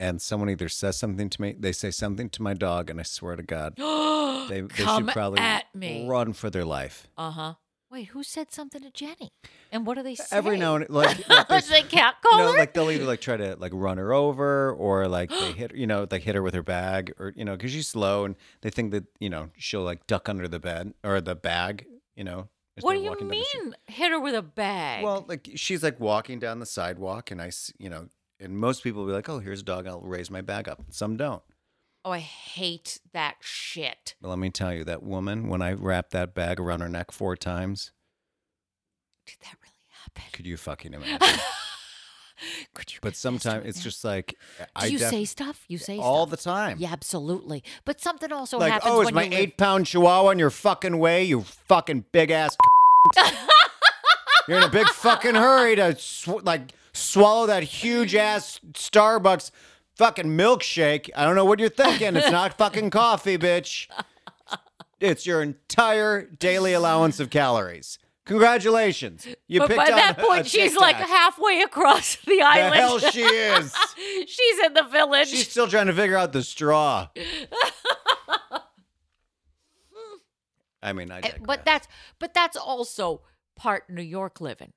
And someone either says something to me, they say something to my dog, and I swear to God, they, they should probably at me. run for their life. Uh huh. Wait, who said something to Jenny? And what do they say? Every now and like, like they cat call no, her? like they'll either like try to like run her over or like they hit, her you know, like hit her with her bag or you know, because she's slow and they think that you know she'll like duck under the bed or the bag, you know. as what they're do you walking down the street. mean? Hit her with a bag? Well, like she's like walking down the sidewalk, and I, s- you know, and most people will be like, "Oh, here's a dog. I'll raise my bag up." Some don't. Oh, I hate that shit. But let me tell you, that woman, when I wrapped that bag around her neck four times, Did that really happen? could you fucking imagine? Could you? but sometimes it's now? just like Do I you def- say stuff? You say stuff. all stuff. the time. Yeah, absolutely. But something also like, happens oh, is my you live- eight pound chihuahua in your fucking way? You fucking big ass. You're in a big fucking hurry to sw- like swallow that huge ass Starbucks fucking milkshake. I don't know what you're thinking. It's not fucking coffee, bitch. It's your entire daily allowance of calories. Congratulations. You but picked by that point, she's like halfway across the The island. hell she is. she's in the village. She's still trying to figure out the straw. I mean, I Eh, digress. but that's but that's also part New York living.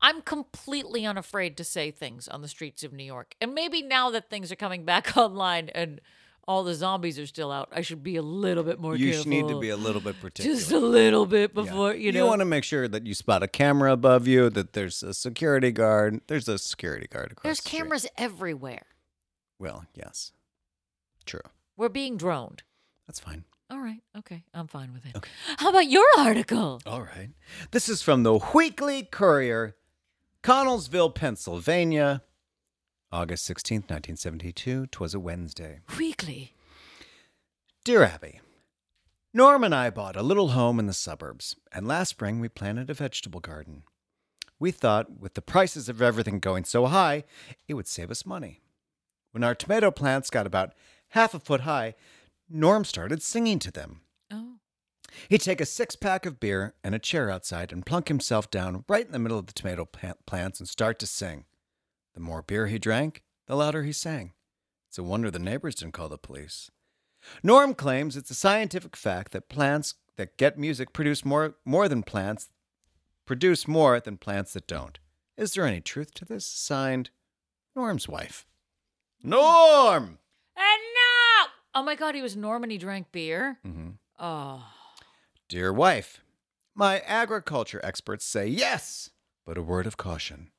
I'm completely unafraid to say things on the streets of New York. And maybe now that things are coming back online and all the zombies are still out, I should be a little bit more you careful. should need to be a little bit particular. just a little bit Yeah. before, you know. You want to make sure that you spot a camera above you, that there's a security guard. There's a security guard across There's the street. cameras everywhere. Well, yes. True. We're being droned. That's fine. All right. Okay. I'm fine with it. Okay. How about your article? All right. This is from the Weekly Courier, Connellsville, Pennsylvania, August 16th, 1972. Twas a Wednesday. Weekly. Dear Abby, Norm and I bought a little home in the suburbs, and last spring we planted a vegetable garden. We thought, with the prices of everything going so high, it would save us money. When our tomato plants got about half a foot high, Norm started singing to them. He'd take a six pack of beer and a chair outside and plunk himself down right in the middle of the tomato plants and start to sing. The more beer he drank, the louder he sang. It's a wonder the neighbors didn't call the police. Norm claims it's a scientific fact that plants that get music produce more, more than plants produce more than plants that don't. Is there any truth to this? Signed, Norm's wife. Norm! And no! Oh my God, he was Norm and He drank beer. Mm-hmm. Oh. Dear wife, my agriculture experts say yes, but a word of caution.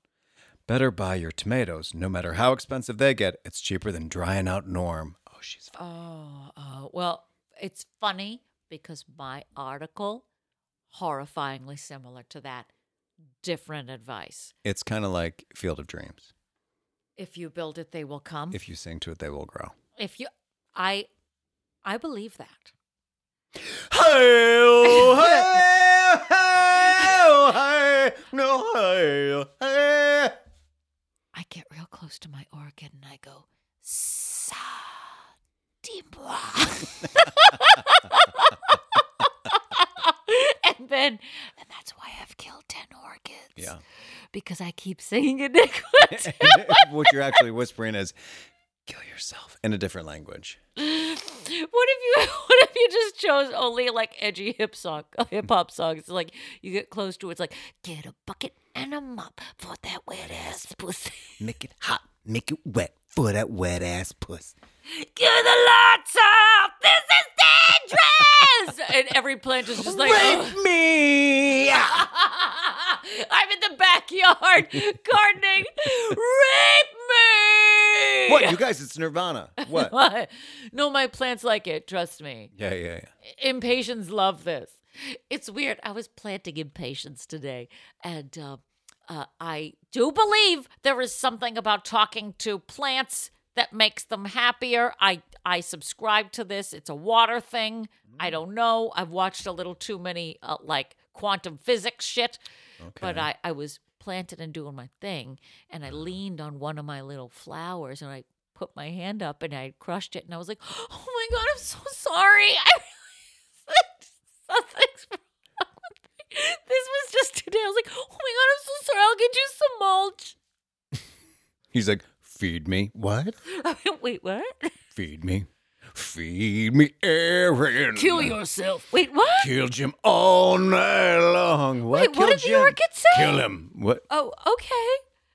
Better buy your tomatoes, no matter how expensive they get. It's cheaper than drying out Norm. Oh, she's fine. Oh, oh, well, it's funny because my article, horrifyingly similar to that, different advice. It's kind of like Field of Dreams. If you build it, they will come. If you sing to it, they will grow. If you, I, I believe that. Hey, hey, hey, no, hey. I get real close to my organ and I go, sa dis-moi." and then, and that's why I've killed 10 orchids. Yeah. Because I keep saying iniquity. what you're actually whispering is, kill yourself in a different language. What if you what if you just chose only like edgy hip song hip hop songs? Like you get close to it, it's like get a bucket and a mop for that wet ass pussy. Make it hot, make it wet for that wet ass puss. Get the lights out! This is dangerous! and every plant is just like Rape me! I'm in the backyard gardening. Rape me! What, you guys? It's Nirvana. What? What? No, my plants like it. Trust me. Yeah, yeah, yeah. Impatiens love this. It's weird. I was planting impatiens today, and uh, uh, I do believe there is something about talking to plants that makes them happier. I I subscribe to this. It's a water thing. I don't know. I've watched a little too many uh, like quantum physics shit, but I I was planting and doing my thing, and I mm-hmm. leaned on one of my little flowers, and I put my hand up and I crushed it, and I was like, "Oh my god, I'm so sorry." I something's wrong. This was just today. I was like, "Oh my god, I'm so sorry. I'll get you some mulch." He's like, feed me. What? Wait, what? Feed me. Feed me, Erin. Kill yourself. Wait, what? Kill Jim all night long. What? Wait, what did the Jim? orchid say? Kill him. What? Oh, okay.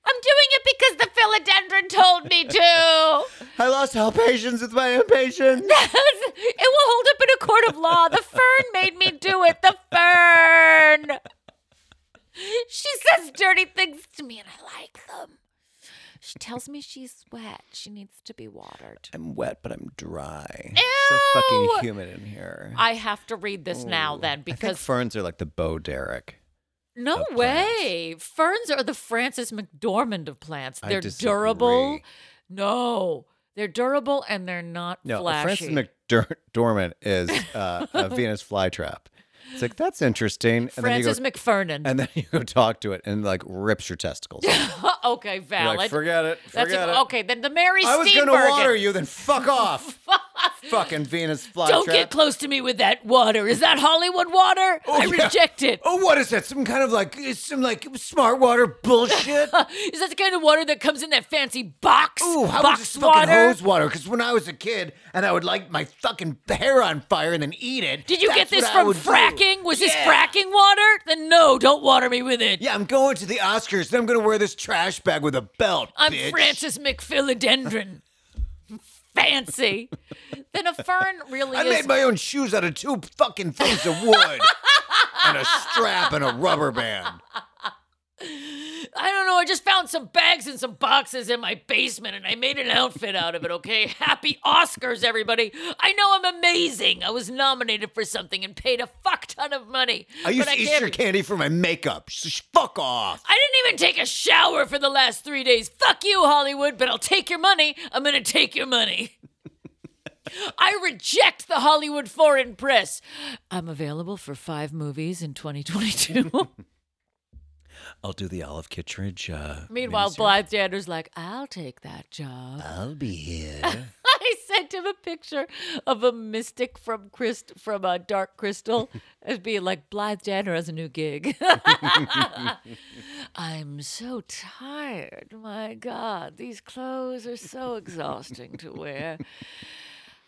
I'm doing it because the philodendron told me to. I lost all patience with my impatience. Yes it will hold up in a court of law. The fern made me do it. The fern. She says dirty things to me, and I like them. She tells me she's wet. She needs to be watered. I'm wet, but I'm dry. Ew! It's So fucking humid in here. I have to read this now then I think because ferns are like the Bo Derek. no of way. Ferns are the Frances McDormand of plants. I They're durable. disagree. No, they're durable and they're not No, flashy. Frances McDormand is uh, a Venus flytrap. It's like that's interesting, and then you Francis go, McFernan. and then you go talk to it, and like rips your testicles. okay, valid. like, forget it, That's forget a- it. okay. Then the Mary I was gonna water you, then fuck off, fucking Venus flytrap. Don't get close to me with that water. Is that Hollywood water? Oh, I yeah. reject it. Oh, what is that? Some kind of like some like smart water bullshit. Is that the kind of water that comes in that fancy box? Ooh, how box just fucking water? hose water? Because when I was a kid and I would light my fucking hair on fire and then eat it. Did you get this from do. Fracking? Was this Yeah. fracking water? Then no, don't water me with it. Yeah, I'm going to the Oscars and I'm gonna wear this trash bag with a belt. I'm bitch. Francis McPhilodendron. Fancy. then a fern really I is. made my own shoes out of two fucking things of wood and a strap and a rubber band. I don't know. I just found some bags and some boxes in my basement and I made an outfit out of it, okay? Happy Oscars, everybody. I know I'm amazing. I was nominated for something and paid a fuck ton of money. I used to eat can't candy for my makeup. Sh- fuck off. I didn't even take a shower for the last three days. Fuck you, Hollywood, but I'll take your money. I'm gonna take your money. I reject the Hollywood foreign press. I'm available for five movies in 2022. I'll do the Olive Kitteridge. Uh, Meanwhile, miniseries. Blythe Danner's like, I'll take that job. I'll be here. I sent him a picture of a mystic from Christ from uh, Dark Crystal as being like Blythe Danner has a new gig. I'm so tired. My God, these clothes are so exhausting to wear.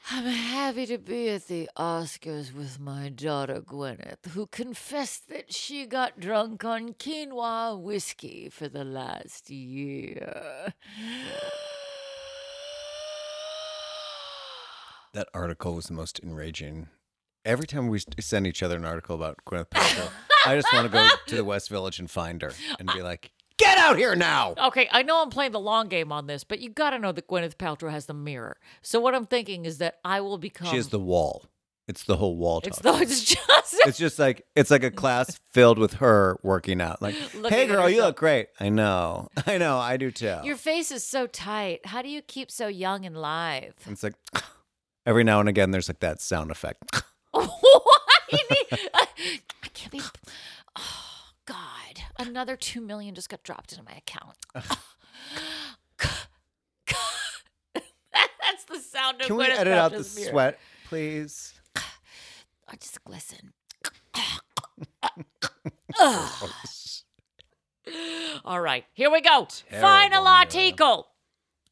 I'm happy to be at the Oscars with my daughter Gwyneth, who confessed that she got drunk on quinoa whiskey for the last year. That article was the most enraging. Every time we send each other an article about Gwyneth Paltrow, I just want to go to the West Village and find her and be like, "Get out here now!" Okay, I know I'm playing the long game on this, but you got to know that Gwyneth Paltrow has the mirror. So what I'm thinking is that I will become. She has the wall. It's the whole wall. It's the. It's just. It's just like it's like a class filled with her working out. Like, Looking hey girl, you look great. I know, I know, I do too. Your face is so tight. How do you keep so young and live? it's like every now and again, there's like that sound effect. Why? I can't be. Oh God! Another two million just got dropped into my account. That's the sound of Can we edit out the mirror. sweat, please? I just glisten. All right, here we go. Terrible, Final article.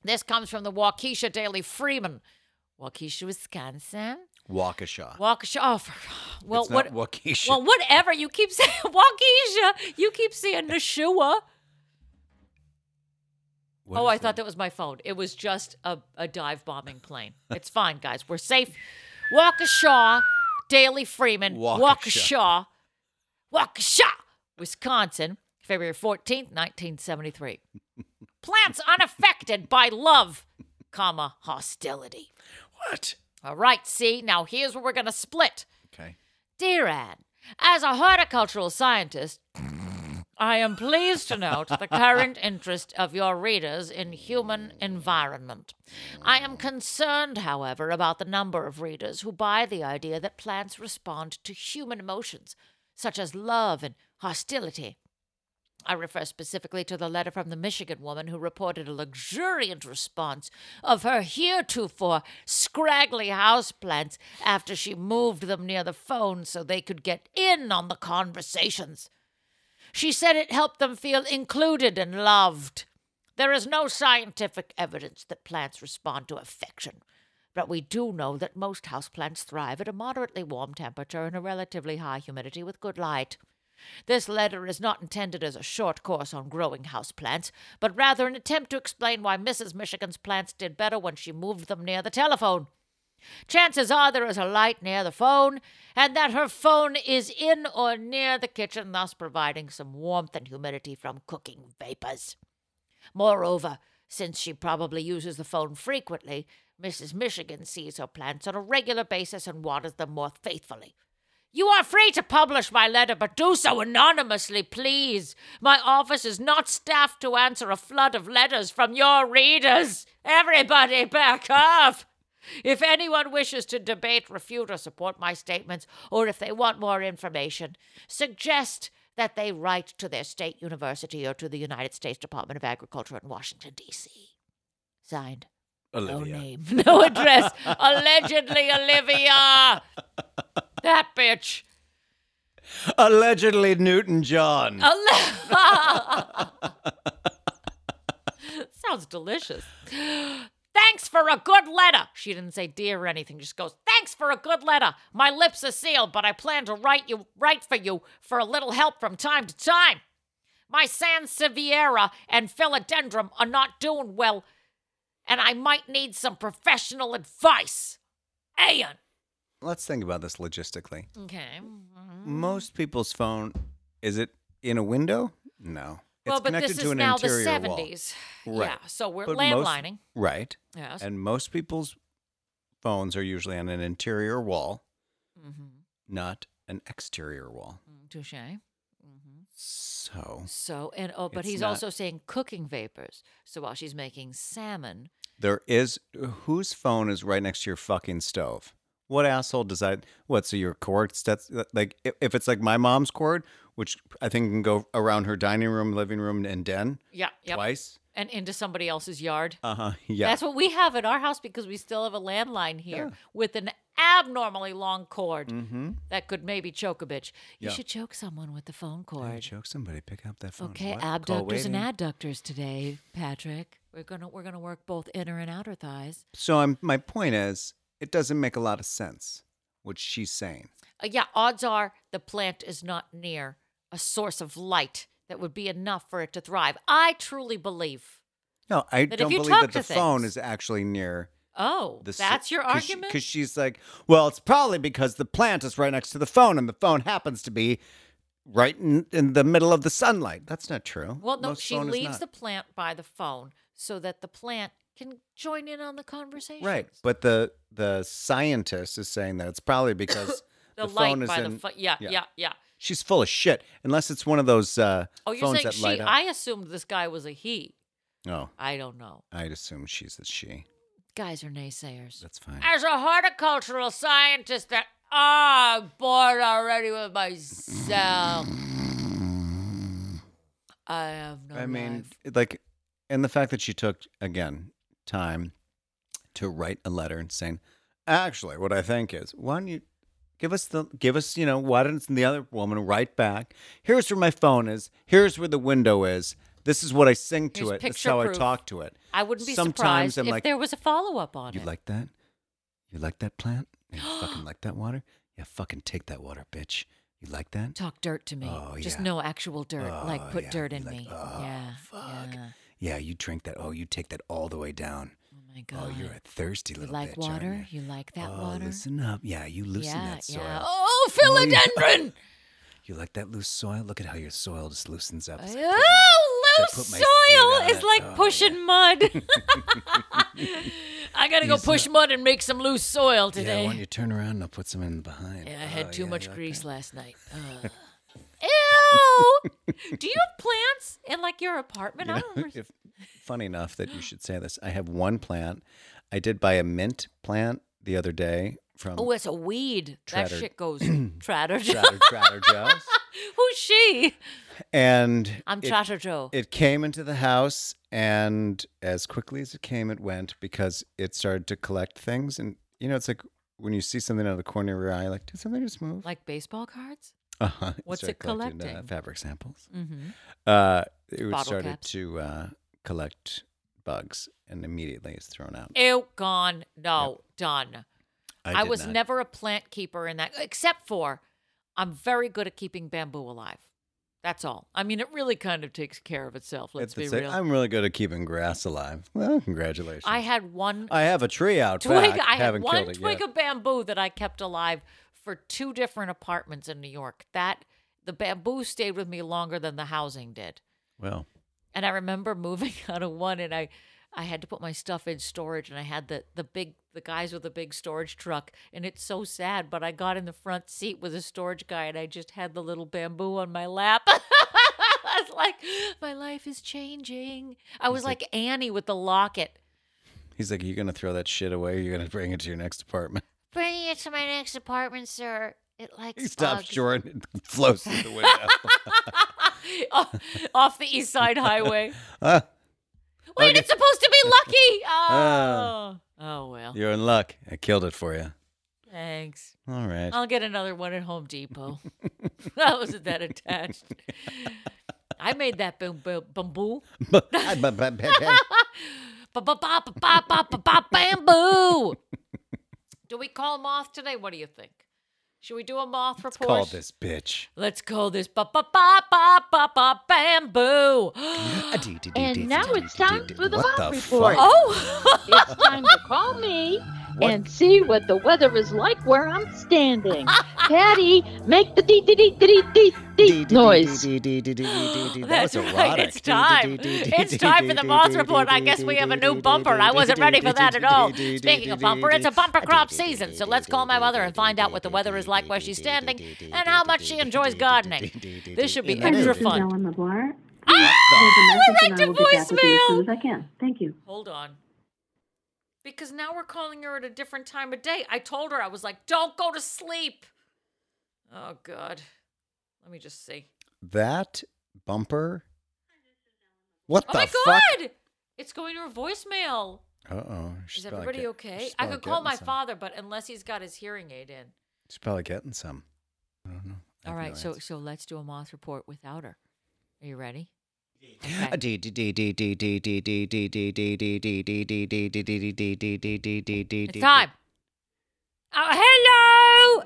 This comes from the Waukesha Daily Freeman. Waukesha, Wisconsin. Waukesha. Waukesha. Oh, for, well, it's what? Waukesha. Well, whatever. You keep saying Waukesha. You keep saying Neshua. What oh, I thought that was my phone. It was just a, a dive bombing plane. It's fine, guys. We're safe. Waukesha, Daily Freeman, Waukesha. Waukesha, Waukesha, Wisconsin, February 14th, 1973. Plants unaffected by love, comma, hostility. What? All right, see, now here's where we're going to split. Okay. Dear Anne, as a horticultural scientist, I am pleased to note the current interest of your readers in human environment. I am concerned, however, about the number of readers who buy the idea that plants respond to human emotions, such as love and hostility. I refer specifically to the letter from the Michigan woman who reported a luxuriant response of her heretofore scraggly houseplants after she moved them near the phone so they could get in on the conversations. She said it helped them feel included and loved. There is no scientific evidence that plants respond to affection, but we do know that most houseplants thrive at a moderately warm temperature and a relatively high humidity with good light. This letter is not intended as a short course on growing houseplants, but rather an attempt to explain why Mrs. Michigan's plants did better when she moved them near the telephone. Chances are there is a light near the phone, and that her phone is in or near the kitchen, thus providing some warmth and humidity from cooking vapors. Moreover, since she probably uses the phone frequently, Mrs. Michigan sees her plants on a regular basis and waters them more faithfully. You are free to publish my letter, but do so anonymously, please. My office is not staffed to answer a flood of letters from your readers. Everybody back off. If anyone wishes to debate, refute, or support my statements, or if they want more information, suggest that they write to their state university or to the United States Department of Agriculture in Washington, D.C. Signed. Olivia. No name, no address. Allegedly, Olivia. That bitch. Allegedly Newton John. Alle- Sounds delicious. Thanks for a good letter. She didn't say dear or anything. Just goes, thanks for a good letter. My lips are sealed, but I plan to write you write for you for a little help from time to time. My Sansevieria and philodendron are not doing well, and I might need some professional advice. Ayan. Let's think about this logistically. Okay. Mm-hmm. Most people's phone is it in a window? No. It's well, but connected this to is an now the interior wall. 70s. Right. Yeah, so we're But most- landlining. Right. yes. And most people's phones are usually on an interior wall, mm-hmm. not an exterior wall. Mm, touche. Mm-hmm. So So, and oh, but It's he's not- also saying cooking vapors. So while she's making salmon, there is whose phone is right next to your fucking stove? What asshole does that? What? So your cord? That's like if, if it's like my mom's cord, which I think can go around her dining room, living room, and den yeah, yep, twice. and into somebody else's yard. Uh huh. Yeah. That's what we have at our house because we still have a landline here Yeah. with an abnormally long cord mm-hmm. that could maybe choke a bitch. You Yeah. should choke someone with the phone cord. choke somebody. Pick up that phone. Okay, What? Abductors and adductors today, Patrick. We're gonna we're gonna work both inner and outer thighs. So I'm, my point is, it doesn't make a lot of sense what she's saying. Uh, yeah, odds are the plant is not near a source of light that would be enough for it to thrive. I truly believe. No, I don't believe that the to phone is actually near Oh, the. that's your 'cause she- argument. Because she's like, well, it's probably because the plant is right next to the phone, and the phone happens to be right in, in the middle of the sunlight. That's not true. well, no, Most she leaves the plant by the phone so that the plant can join in on the conversation. right, but the the scientist is saying that it's probably because the, the light phone is by in. Yeah, yeah. yeah, yeah, She's full of shit. Unless it's one of those uh, Oh, you're phones saying that she? light up. I assumed this guy was a he. oh, I don't know. I'd assume she's a she. Guys are naysayers. That's fine. As a horticultural scientist, that ah, I'm bored already with myself. I have no I mean, life. like, and the fact that she took again time to write a letter and saying, actually, what I think is, why don't you Give us the give us, you know, why doesn't the other woman write back? Here's where my phone is. Here's where the window is. This is what I sing to Here's it. That's picture how I talk to it. I wouldn't be Sometimes surprised I'm if like, there was a follow up on You it. like that? You like that plant? You fucking like that water? Yeah, fucking take that water, bitch. You like that? Talk dirt to me. Oh, yeah. Just no actual dirt. like Oh, put yeah. dirt in like- me. oh, yeah. fuck. Yeah. Yeah, you drink that. Oh, you take that all the way down. Oh my god. Oh, you're a thirsty you little like bitch, water? you? You like that oh, water? listen up. Yeah, you loosen yeah, that soil. yeah. Oh, Oh, philodendron. You like that loose soil? Look at how your soil just loosens up. It's Oh, loose my seed on soil is it. like Oh, pushing mud. I gotta go He's, uh, push mud and make some loose soil yeah, today. why don't you to turn around and I'll put some in behind. Yeah, I had Oh, too yeah, much you like grease last night. Ugh. Ew! Do you have plants in like your apartment? You I don't if, funny enough that you should say this. I have one plant. I did buy a mint plant the other day from Oh, it's a weed. Trader- That shit goes Trader Joe. Joe's. Who's she? And I'm it, Trader Joe. it came into the house, and as quickly as it came, it went because it started to collect things. And you know, it's like when you see something out of the corner of your eye, like, did something just move? like baseball cards? Uh-huh. what's it collecting, uh, fabric samples. Mm-hmm. Uh, it Bottle started caps. to uh, collect bugs, and immediately it's thrown out. Ew, gone. No, done. I, did was not. never a plant keeper in that, except for I'm very good at keeping bamboo alive. That's all. I mean, it really kind of takes care of itself. Let's It's be same- real. I'm really good at keeping grass alive. Well, congratulations. I had one I have a tree out twig. back. I had Haven't one killed it twig yet. of bamboo that I kept alive for two different apartments in New York. That the bamboo stayed with me longer than the housing did. Well, And I remember moving out of one and I I had to put my stuff in storage and I had the the big the guys with the big storage truck and it's so sad, but I got in the front seat with a storage guy and I just had the little bamboo on my lap. I was like, my life is changing. I was like, Annie with the locket. he's like, "Are you gonna throw that shit away? Or you're gonna bring it to your next apartment?" Bring it to my next apartment, sir. It likes He stops bugs." short and flows through the window. off, off the East Side Highway. Ah, Wait, Okay. it's supposed to be lucky. Oh, oh well. you're in luck. I killed it for you. Thanks. All right. I'll get another one at Home Depot. that wasn't that attached. I made that bam- bam- bamboo. Bamboo. Do we call moth today? What do you think? Should we do a moth report? Call this bitch. Let's call this ba ba ba ba ba ba bamboo. And now it's time for the What Moth the Report. fuck? Oh, It's time to call me and see what the weather is like where I'm standing. Patty, make the dee dee dee dee dee dee noise. That That's was right. erotic. It's time. It's time for the moth report. I guess we have a new bumper. I wasn't ready for that at all. Speaking of bumper, it's a bumper crop season. So let's call my mother and find out what the weather is like where she's standing and how much she enjoys gardening. This should be And that extra is- fun. Ellen LeBlanc. Ah, Leave a message right and to I will get back with you as soon voicemail. as I can. Thank you. Hold on. Because now we're calling her at a different time of day. I told her, I was like, don't go to sleep. Oh, God. Let me just see. That bumper. What Oh, the my fuck? God. It's going to her voicemail. Uh oh. Is everybody okay? I could call my father, but unless he's got his hearing aid in. She's probably getting some. I don't know. I All right, no so answer. so let's do a moth report without her. Are you ready? It's time. Oh, hello.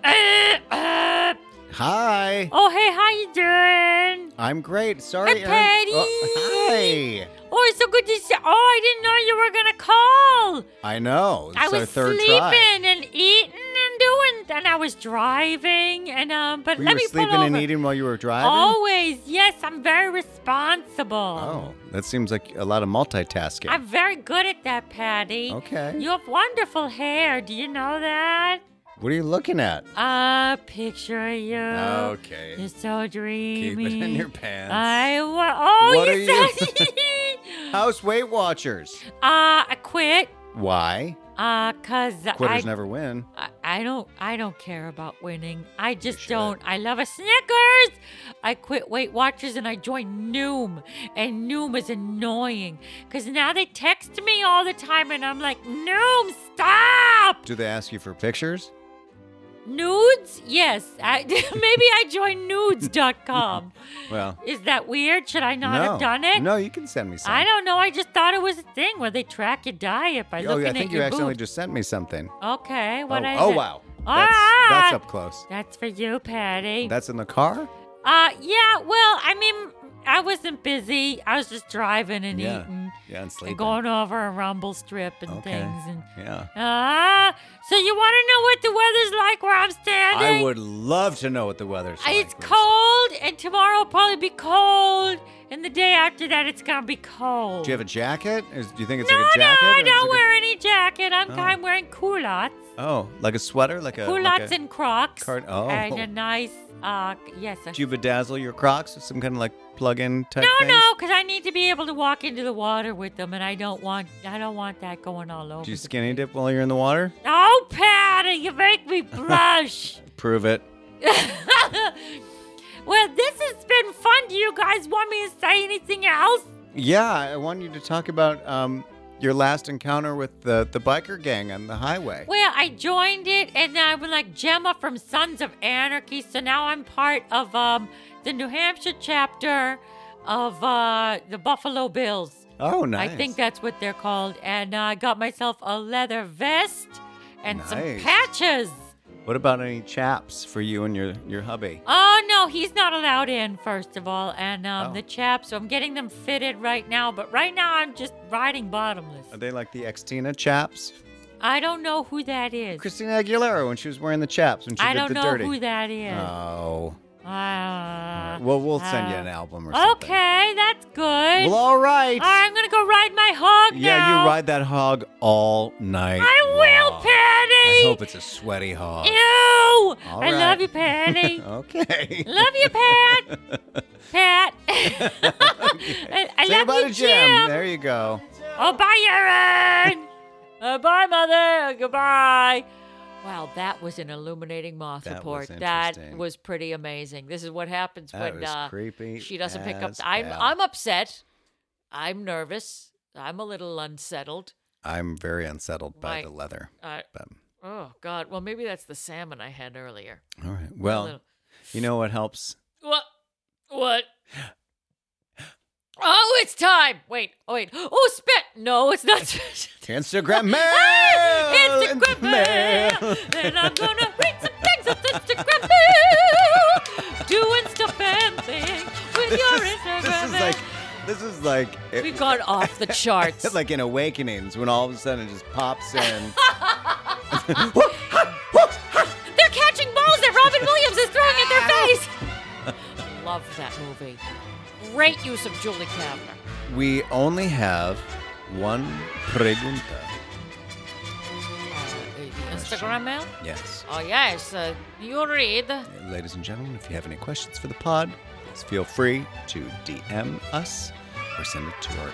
Hi. Oh, hey, how you doing? I'm great. Sorry, I'm Patty. Hi. Oh, it's so good to see. Oh, I didn't know you were gonna call. I know. I was sleeping and eating and doing and I was driving, and um. But let me. Were let you me sleeping and eating while you were driving? Always, yes. I'm very responsible. Oh, that seems like a lot of multitasking. I'm very good at that, Patty. Okay. You have wonderful hair. Do you know that? What are you looking at? A picture of you. Okay. You're so dreamy. Keep it in your pants. I wa- oh, What you are said. House Weight Watchers. uh, I quit. Why? Uh, cause Quitters I, never win. I, I don't, I don't care about winning. I just don't. I love a Snickers. I quit Weight Watchers and I joined Noom, and Noom is annoying because now they text me all the time, and I'm like, Noom, stop. Do they ask you for pictures? Nudes? Yes. I, maybe I joined nudes.com. Well, Is that weird? Should I not no. have done it? No, you can send me some. I don't know. I just thought it was a thing where they track your diet by Oh, looking yeah, I think you accidentally boobs. just sent me something. Okay, what oh, oh wow. All That's, that's up close. That's for you, Patty. That's in the car? Uh, yeah. Well, I mean, I wasn't busy. I was just driving and Yeah. eating Yeah, and sleeping. and going over a rumble strip and okay. things. And yeah. ah, so you want to know what the weather's like where I'm standing? I would love to know what the weather's like. It's cold, and tomorrow will probably be cold, and the day after that it's gonna be cold. Do you have a jacket? Is, do you think it's no, like a jacket? no, or I don't wear any jacket. I'm Oh. kind of wearing culottes, Oh, like a sweater? Like a. culottes like a and Crocs, card- oh. and a nice, uh, yes. A, do you bedazzle your Crocs with some kind of like plug-in type no, thing? no, because I need to be able to walk into the water with them, and I don't want, I don't want that going all over. Do you skinny dip while you're in the water? Oh, Patty, you make me blush. Prove it. well, this has been fun. Do you guys want me to say anything else? Yeah, I want you to talk about um, your last encounter with the, the biker gang on the highway. Well, I joined it, and then I was like Gemma from Sons of Anarchy. So now I'm part of um, the New Hampshire chapter of uh, the Buffalo Bills. Oh, nice. I think that's what they're called. And uh, I got myself a leather vest and some patches. What about any chaps for you and your, your hubby? Oh no, he's not allowed in. First of all, and um, Oh. the chaps. So I'm getting them fitted right now. But right now, I'm just riding bottomless. Are they like the Xtina chaps? I don't know who that is. Christina Aguilera when she was wearing the chaps when she I did don't the know dirty. who that is. Oh. Ah. Well, we'll send you uh, an album or something. Okay, that's good. Well, all right. All right, I'm gonna go ride my hog now. yeah, now. you ride that hog all night. I will, long. Patty. I hope it's a sweaty hog. Ew! All I right. love you, Patty. okay. love you, Pat. Pat. I, I Say love you, to Jim. Jim. There you go. Oh, bye, Erin. uh, bye, Mother. Goodbye. Wow, that was an illuminating moth That report. was that was pretty amazing. This is what happens That when uh, creepy she doesn't pick up. I'm hell. I'm upset. I'm nervous. I'm a little unsettled. I'm very unsettled by My- the leather. Uh, But, oh God. Well, maybe that's the salmon I had earlier. all right. Well, little- you know what helps? What? What? Oh, it's time. Wait. Oh, wait. Oh, spit. No, it's not spit. Instagram mail. Instagram mail. And I'm gonna read some things on Instagram mail. Doing stuff and things with your Instagram This is mail. like, this is like, it- We've gone off the charts. like in Awakenings when all of a sudden it just pops in. They're catching balls that Robin Williams is throwing at their face. Love that movie. Great use of Julie Kavner. we only have one pregunta. Uh, Instagram mail? Yes. Oh, yes. Uh, you read. Ladies and gentlemen, if you have any questions for the pod, please feel free to DM us or send it to our,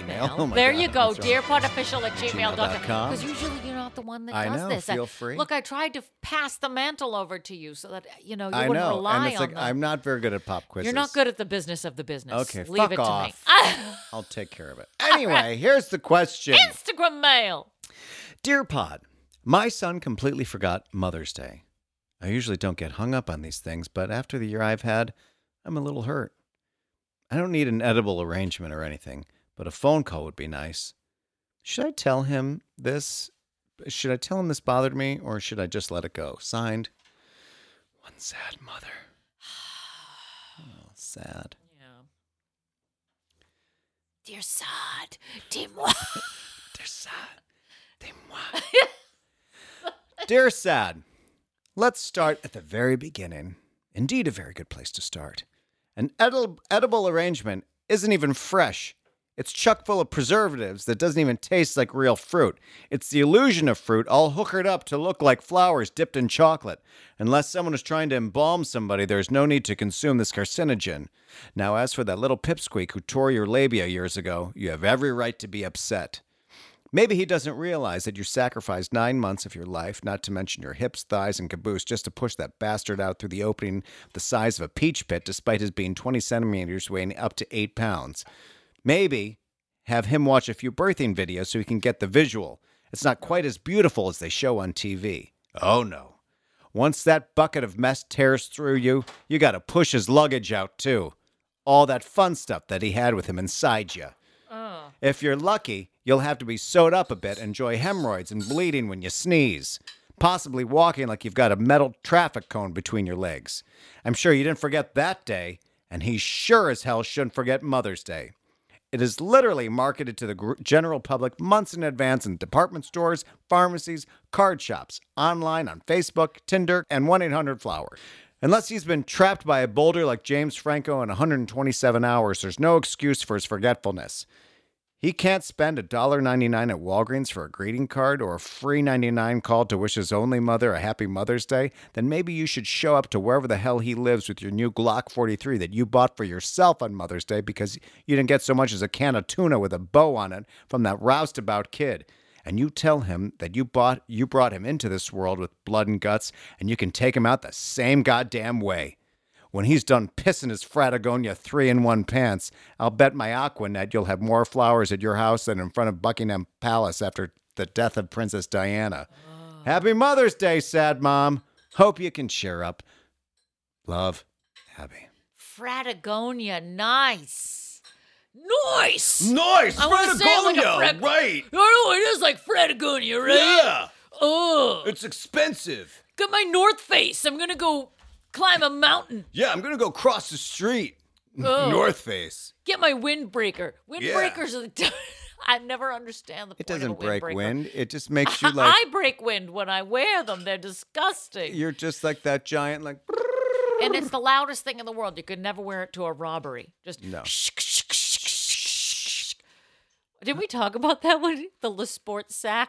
uh, email. Oh there God, you go, dearpodofficial at gmail.com. Because usually you're not the one that I does know, this. feel free. Look, I tried to pass the mantle over to you so that you know you I wouldn't know, rely and it's on like them. I'm not very good at pop quizzes. You're not good at the business of the business. Okay, Leave fuck it off. to me. I'll take care of it. Anyway, here's the question. Instagram mail. Dear Pod, my son completely forgot Mother's Day. I usually don't get hung up on these things, but after the year I've had, I'm a little hurt. I don't need an edible arrangement or anything, but a phone call would be nice. Should I tell him this? Should I tell him this bothered me, or should I just let it go? Signed, one sad mother. Oh, sad. Yeah. Dear Sod, dis-moi. Dear Sad. Dis-moi. Dear Sad, let's start at the very beginning. Indeed, a very good place to start. An edible, edible arrangement isn't even fresh. It's chuck full of preservatives that doesn't even taste like real fruit. It's the illusion of fruit all hookered up to look like flowers dipped in chocolate. Unless someone is trying to embalm somebody, there's no need to consume this carcinogen. Now, as for that little pipsqueak who tore your labia years ago, you have every right to be upset. Maybe he doesn't realize that you sacrificed nine months of your life, not to mention your hips, thighs, and caboose, just to push that bastard out through the opening the size of a peach pit, despite his being 20 centimeters, weighing up to eight pounds. Maybe have him watch a few birthing videos so he can get the visual. It's not quite as beautiful as they show on TV. Oh no. Once that bucket of mess tears through you, you gotta push his luggage out too. All that fun stuff that he had with him inside you. Oh. If you're lucky, you'll have to be sewed up a bit, enjoy hemorrhoids and bleeding when you sneeze. Possibly walking like you've got a metal traffic cone between your legs. I'm sure you didn't forget that day, and he sure as hell shouldn't forget Mother's Day. It is literally marketed to the general public months in advance in department stores, pharmacies, card shops, online on Facebook, Tinder, and 1 800 Flower. Unless he's been trapped by a boulder like James Franco in 127 hours, there's no excuse for his forgetfulness. He can't spend $1.99 at Walgreens for a greeting card or a free 99 call to wish his only mother a happy Mother's Day, then maybe you should show up to wherever the hell he lives with your new Glock 43 that you bought for yourself on Mother's Day because you didn't get so much as a can of tuna with a bow on it from that roustabout kid. And you tell him that you bought you brought him into this world with blood and guts and you can take him out the same goddamn way. When he's done pissing his Fratagonia three in one pants, I'll bet my Aquanet you'll have more flowers at your house than in front of Buckingham Palace after the death of Princess Diana. Ah. Happy Mother's Day, sad mom. Hope you can cheer up. Love, Abby. Fratagonia, nice. Nice. Nice, I wanna say like a Fratagonia, Frat- right? Oh, it is like Fratagonia, right? Yeah, Oh, it's expensive. got my North Face. I'm gonna go climb a mountain. Yeah, I'm gonna go cross the street. Oh. North Face. Get my windbreaker. Windbreakers are the. I never understand the It point doesn't of a break windbreaker. wind. It just makes you like I break wind when I wear them. They're disgusting. you're just like that giant like and it's the loudest thing in the world. You could never wear it to a robbery. Just No. Did we talk about that one? The LeSportsac.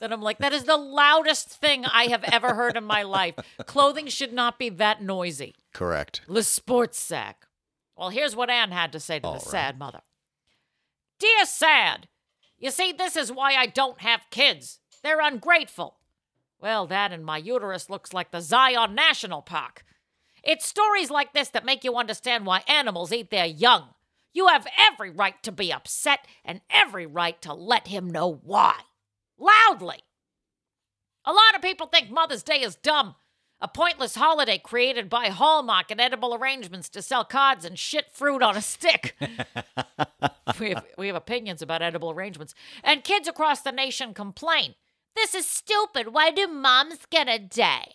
That I'm like, that is the loudest thing I have ever heard in my life. Clothing should not be that noisy. correct. LeSportsac. Well, here's what Ann had to say to the sad mother. Dear Sad, you see, this is why I don't have kids. They're ungrateful. Well, that and my uterus looks like the Zion National Park. It's stories like this that make you understand why animals eat their young. You have every right to be upset and every right to let him know why. Loudly. A lot of people think Mother's Day is dumb. A pointless holiday created by Hallmark and edible arrangements to sell cards and shit fruit on a stick. we, have, we have opinions about edible arrangements. And kids across the nation complain. This is stupid. Why do moms get a day?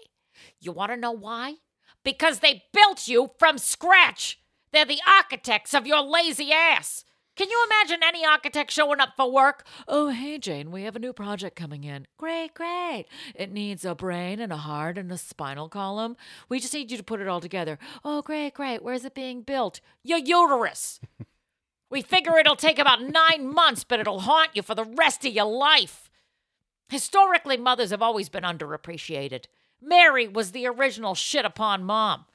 You want to know why? Because they built you from scratch. They're the architects of your lazy ass. Can you imagine any architect showing up for work? Oh, hey, Jane, we have a new project coming in. Great, great. It needs a brain and a heart and a spinal column. We just need you to put it all together. Oh, great, great. Where's it being built? Your uterus. we figure it'll take about nine months, but it'll haunt you for the rest of your life. Historically, mothers have always been underappreciated. Mary was the original shit upon mom.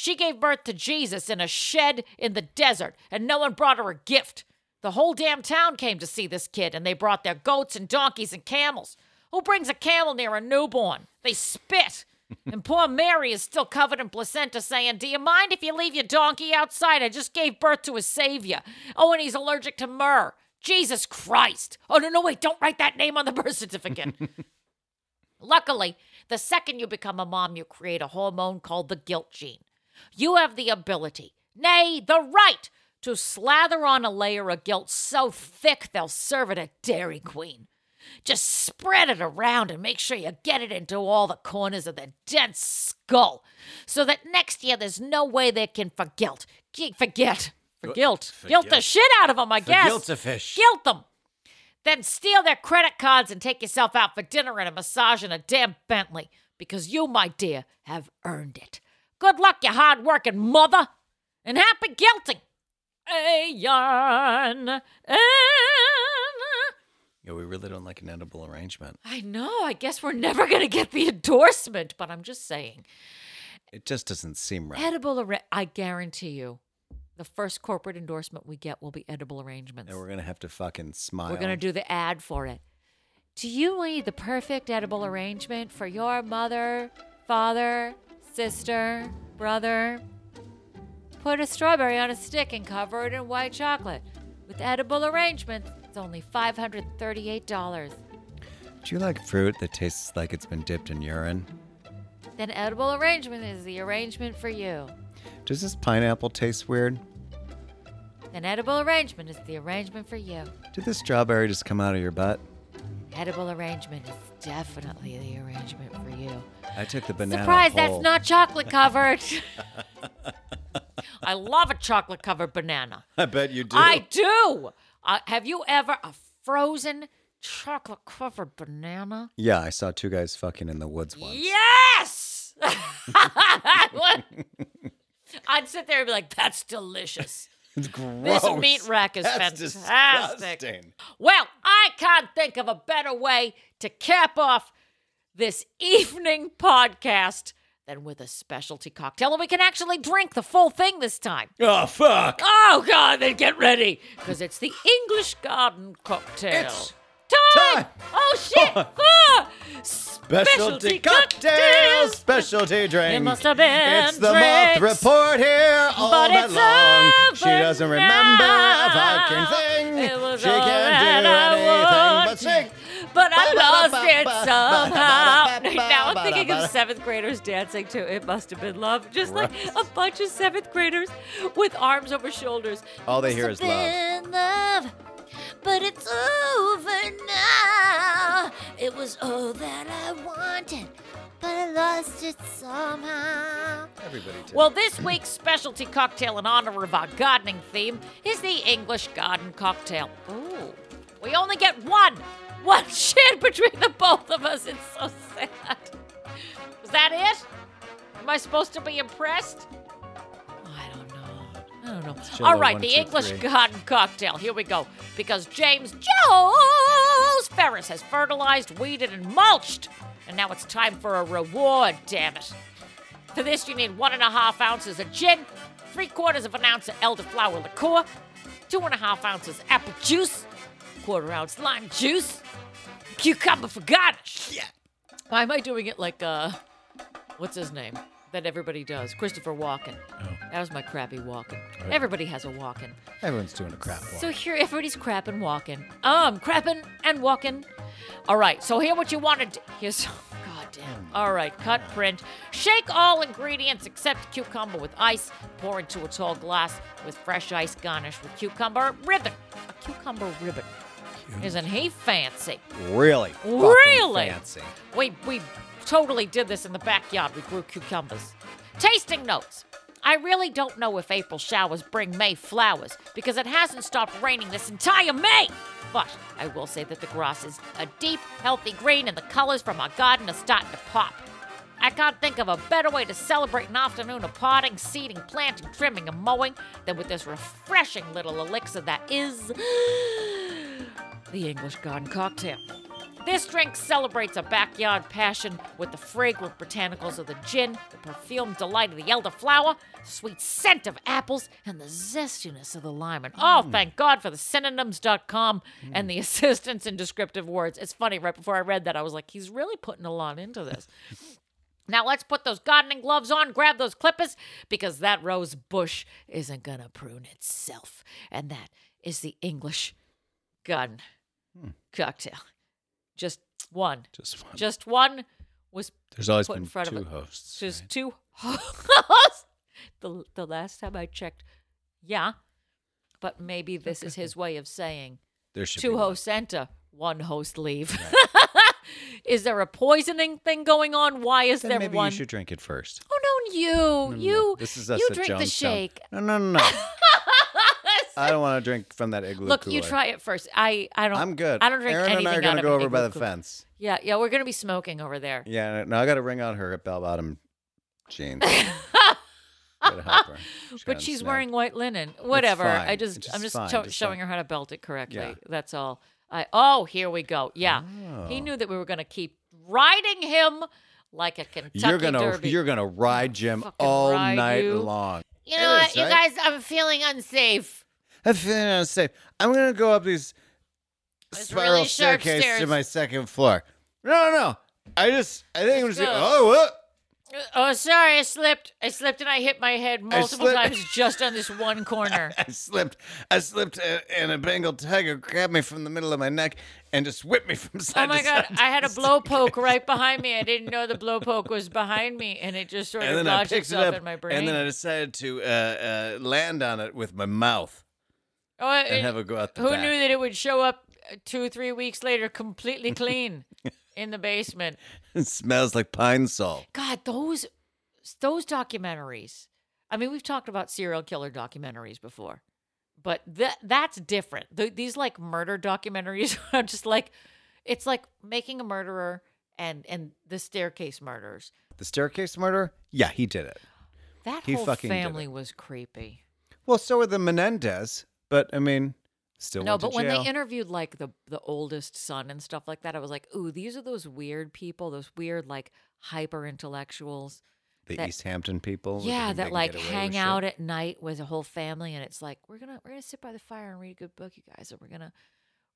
She gave birth to Jesus in a shed in the desert, and no one brought her a gift. The whole damn town came to see this kid, and they brought their goats and donkeys and camels. Who brings a camel near a newborn? They spit. and poor Mary is still covered in placenta, saying, Do you mind if you leave your donkey outside? I just gave birth to a savior. Oh, and he's allergic to myrrh. Jesus Christ. Oh, no, no, wait, don't write that name on the birth certificate. Luckily, the second you become a mom, you create a hormone called the guilt gene. You have the ability, nay, the right, to slather on a layer of guilt so thick they'll serve it at a Dairy Queen. Just spread it around and make sure you get it into all the corners of the dense skull so that next year there's no way they can forget. Forget. For guilt. Guilt the shit out of them, I guess. guilt a fish. Guilt them. Then steal their credit cards and take yourself out for dinner and a massage in a damn Bentley because you, my dear, have earned it. Good luck, you hard working mother, and happy guilting. Ayan. Yeah, we really don't like an edible arrangement. I know. I guess we're never going to get the endorsement, but I'm just saying. It just doesn't seem right. Edible, arra- I guarantee you, the first corporate endorsement we get will be edible arrangements. and we're gonna have to fucking smile. We're going to do the ad for it. Do you need the perfect edible arrangement for your mother, father, sister, brother? Put a strawberry on a stick and cover it in white chocolate. With edible arrangements, it's only $538. Do you like fruit that tastes like it's been dipped in urine? Then edible arrangement is the arrangement for you. Does this pineapple taste weird? Then edible arrangement is the arrangement for you. Did this strawberry just come out of your butt? Edible arrangement is definitely the arrangement for you. I took the banana. Surprise, whole. that's not chocolate covered. I love a chocolate covered banana. I bet you do. I do. Uh, have you ever a frozen chocolate covered banana? Yeah, I saw two guys fucking in the woods once. Yes. I'd sit there and be like, "That's delicious." It's This gross. meat rack is That's fantastic. disgusting. Well, I can't think of a better way to cap off this evening podcast than with a specialty cocktail, and we can actually drink the full thing this time. Oh, fuck. Oh God, then get ready, because it's the English Garden cocktail. It's time. Oh shit! For ah! specialty, specialty cocktails, specialty drink. It must have been It's the drinks. moth report here all but night long. She doesn't now. remember a fucking thing. She can't do anything but sing. But I lost it somehow. Now I'm thinking of seventh graders dancing to It Must Have Been Love. Just like a bunch of seventh graders with arms over shoulders. All they hear is love. love. But it's over now. It was all that I wanted, but I lost it somehow. Everybody did. Well, this week's specialty cocktail in honor of our gardening theme is the English Garden Cocktail. Ooh. We only get one. One shit between the both of us. It's so sad. Is that it? Am I supposed to be impressed? I don't know. I don't know. Jello, All right, one, the two, English three. Garden Cocktail. Here we go. Because James Jones Ferris has fertilized, weeded, and mulched. And now it's time for a reward, damn it. For this, you need one and a half ounces of gin, three quarters of an ounce of elderflower liqueur, two and a half ounces apple juice, quarter ounce lime juice, cucumber for garnish. Yeah. Why am I doing it like, uh, what's his name? That everybody does. Christopher Walken. Oh. That was my crappy Walken. Everybody has a Walken. Everyone's doing a crap walk. So here, everybody's crapping, walking. Um, crapping and walking. All right, so here what you want to do. Here's, God damn. All right, cut, print. Shake all ingredients except cucumber with ice. Pour into a tall glass with fresh ice Garnish with cucumber ribbon. A cucumber ribbon. Isn't he fancy? really, Really? fancy. We we totally did this in the backyard. We grew cucumbers. Tasting notes. I really don't know if April showers bring May flowers because it hasn't stopped raining this entire May. But I will say that the grass is a deep, healthy green and the colors from our garden are starting to pop. I can't think of a better way to celebrate an afternoon of potting, seeding, planting, trimming, and mowing than with this refreshing little elixir that is the English Garden Cocktail. This drink celebrates a backyard passion with the fragrant botanicals of the gin, the perfumed delight of the elderflower, the sweet scent of apples, and the zestiness of the lime. And oh, mm. thank God for the synonyms.com and the assistance in descriptive words. It's funny, right before I read that, I was like, he's really putting a lot into this. Now let's put those gardening gloves on, grab those clippers, because that rose bush isn't gonna prune itself. And that is the English garden hmm. cocktail. Just one. Just one. Just one was There's always put in been front of two it. hosts. just right? two hosts. the the last time I checked, yeah. But maybe this is his way of saying There should two be one. hosts enter, one host leave. is there a poisoning thing going on? Why is Then there maybe one? you should drink it first. Oh no, you, No, no, no. you, This is us you drink the shake. No, no, no, no. I don't want to drink from that igloo Look, you cooler. try it first. I, I don't. I'm good. I don't drink Erin anything and I are out gonna of go an over by igloo the cooler. fence. Yeah, yeah, we're gonna be smoking over there. Yeah, no, I got to ring on her bell bottom jeans. Gotta help her. She's But she's wearing white linen. Whatever. I fine. just, It's I'm just just fine. Just showing her how to belt it correctly. Yeah. That's all. I oh, here we go. Yeah, he Oh. knew that we were gonna keep riding him like a Kentucky You're gonna Derby. you're gonna ride Jim Fucking all ride night you. long. you know It what, is, you right? guys? I'm feeling unsafe. I'm feeling unsafe. I'm gonna go up these It's spiral really staircase stairs. to my second floor. No, no, no. I just I think I'm just oh what? Oh, sorry, I slipped. I slipped and I hit my head multiple slipped. times just on this one corner. I slipped. I slipped, and a Bengal tiger grabbed me from the middle of my neck and just whipped me from side to side. Oh my god. I had a blow poke right behind me. I didn't know the blow poke was behind me, and it just sort and of lodged picked it itself up, in my brain. and then I decided to uh, uh, land on it with my mouth oh, and it- have it go out the who back. knew that it would show up uh, two, three weeks later, completely clean in the basement? It smells like Pine-Sol. God, those those documentaries. I mean, we've talked about serial killer documentaries before, but that that's different. Th- these like murder documentaries are just like it's like making a murderer and and the staircase murders. The staircase murder? Yeah, he did it. That He whole fucking family was creepy. Well, so were the Menendez, but I mean, still No, but when they interviewed like the the oldest son and stuff like that, I was like, ooh, these are those weird people, those weird like hyper intellectuals. the that- East Hampton people. Yeah, that like hang out shit. at night with a whole family, and it's like we're gonna we're gonna sit by the fire and read a good book, you guys, and we're gonna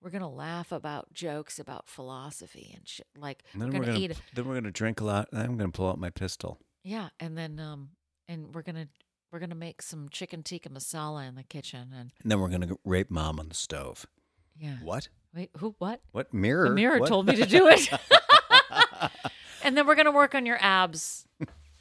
we're gonna laugh about jokes about philosophy and shit. Like And then we're we're gonna, gonna, eat. then we're gonna drink a lot. I'm gonna pull out my pistol. Yeah, and then um and we're gonna we're gonna make some chicken tikka masala in the kitchen, and And then we're gonna go rape mom on the stove. yeah. What? Wait, who? What? What mirror? The mirror What? told me to do it. and then we're gonna work on your abs.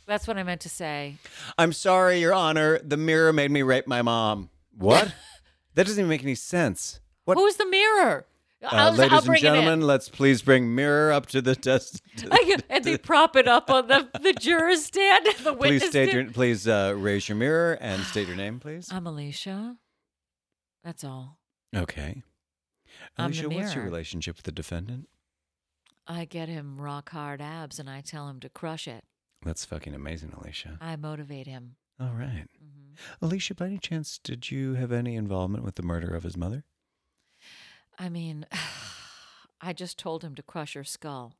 That's what I meant to say. I'm sorry, Your Honor. The mirror made me rape my mom. What? that doesn't even make any sense. What? Who's the mirror? Uh, I'll, I'll ladies and bring it in. gentlemen, let's please bring mirror up to the test. and they prop it up on the the jurors stand. The please state stand. your. Please uh, raise your mirror and state your name, please. I'm Alicia. That's all. Okay. I'm Alicia, what's your relationship with the defendant? I get him rock hard abs and I tell him to crush it. That's fucking amazing, Alicia. I motivate him. All right. Mhm. Alicia, by any chance, did you have any involvement with the murder of his mother? I mean, I just told him to crush her skull,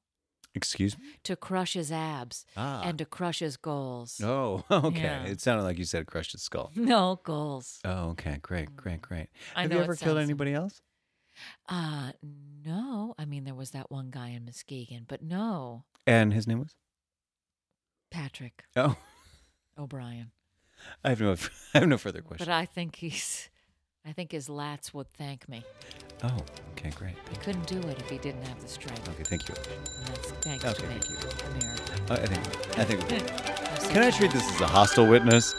Excuse me? to crush his abs, Ah. and to crush his goals. Oh, okay. Yeah. It sounded like you said crush his skull. No goals. Oh, okay. Great, great, great. I Have you ever killed anybody else? Uh no. I mean, there was that one guy in Muskegon, but no, And his name was? Patrick Oh, O'Brien. I have no, I have no further questions. But I think he's, I think his lats would thank me. Oh, okay, great. He couldn't do it if he didn't have the strength. Okay, thank you. And that's thanks Okay, to me. thank you. The. Uh, I think, I think. I'm so Can I treat this as a hostile witness?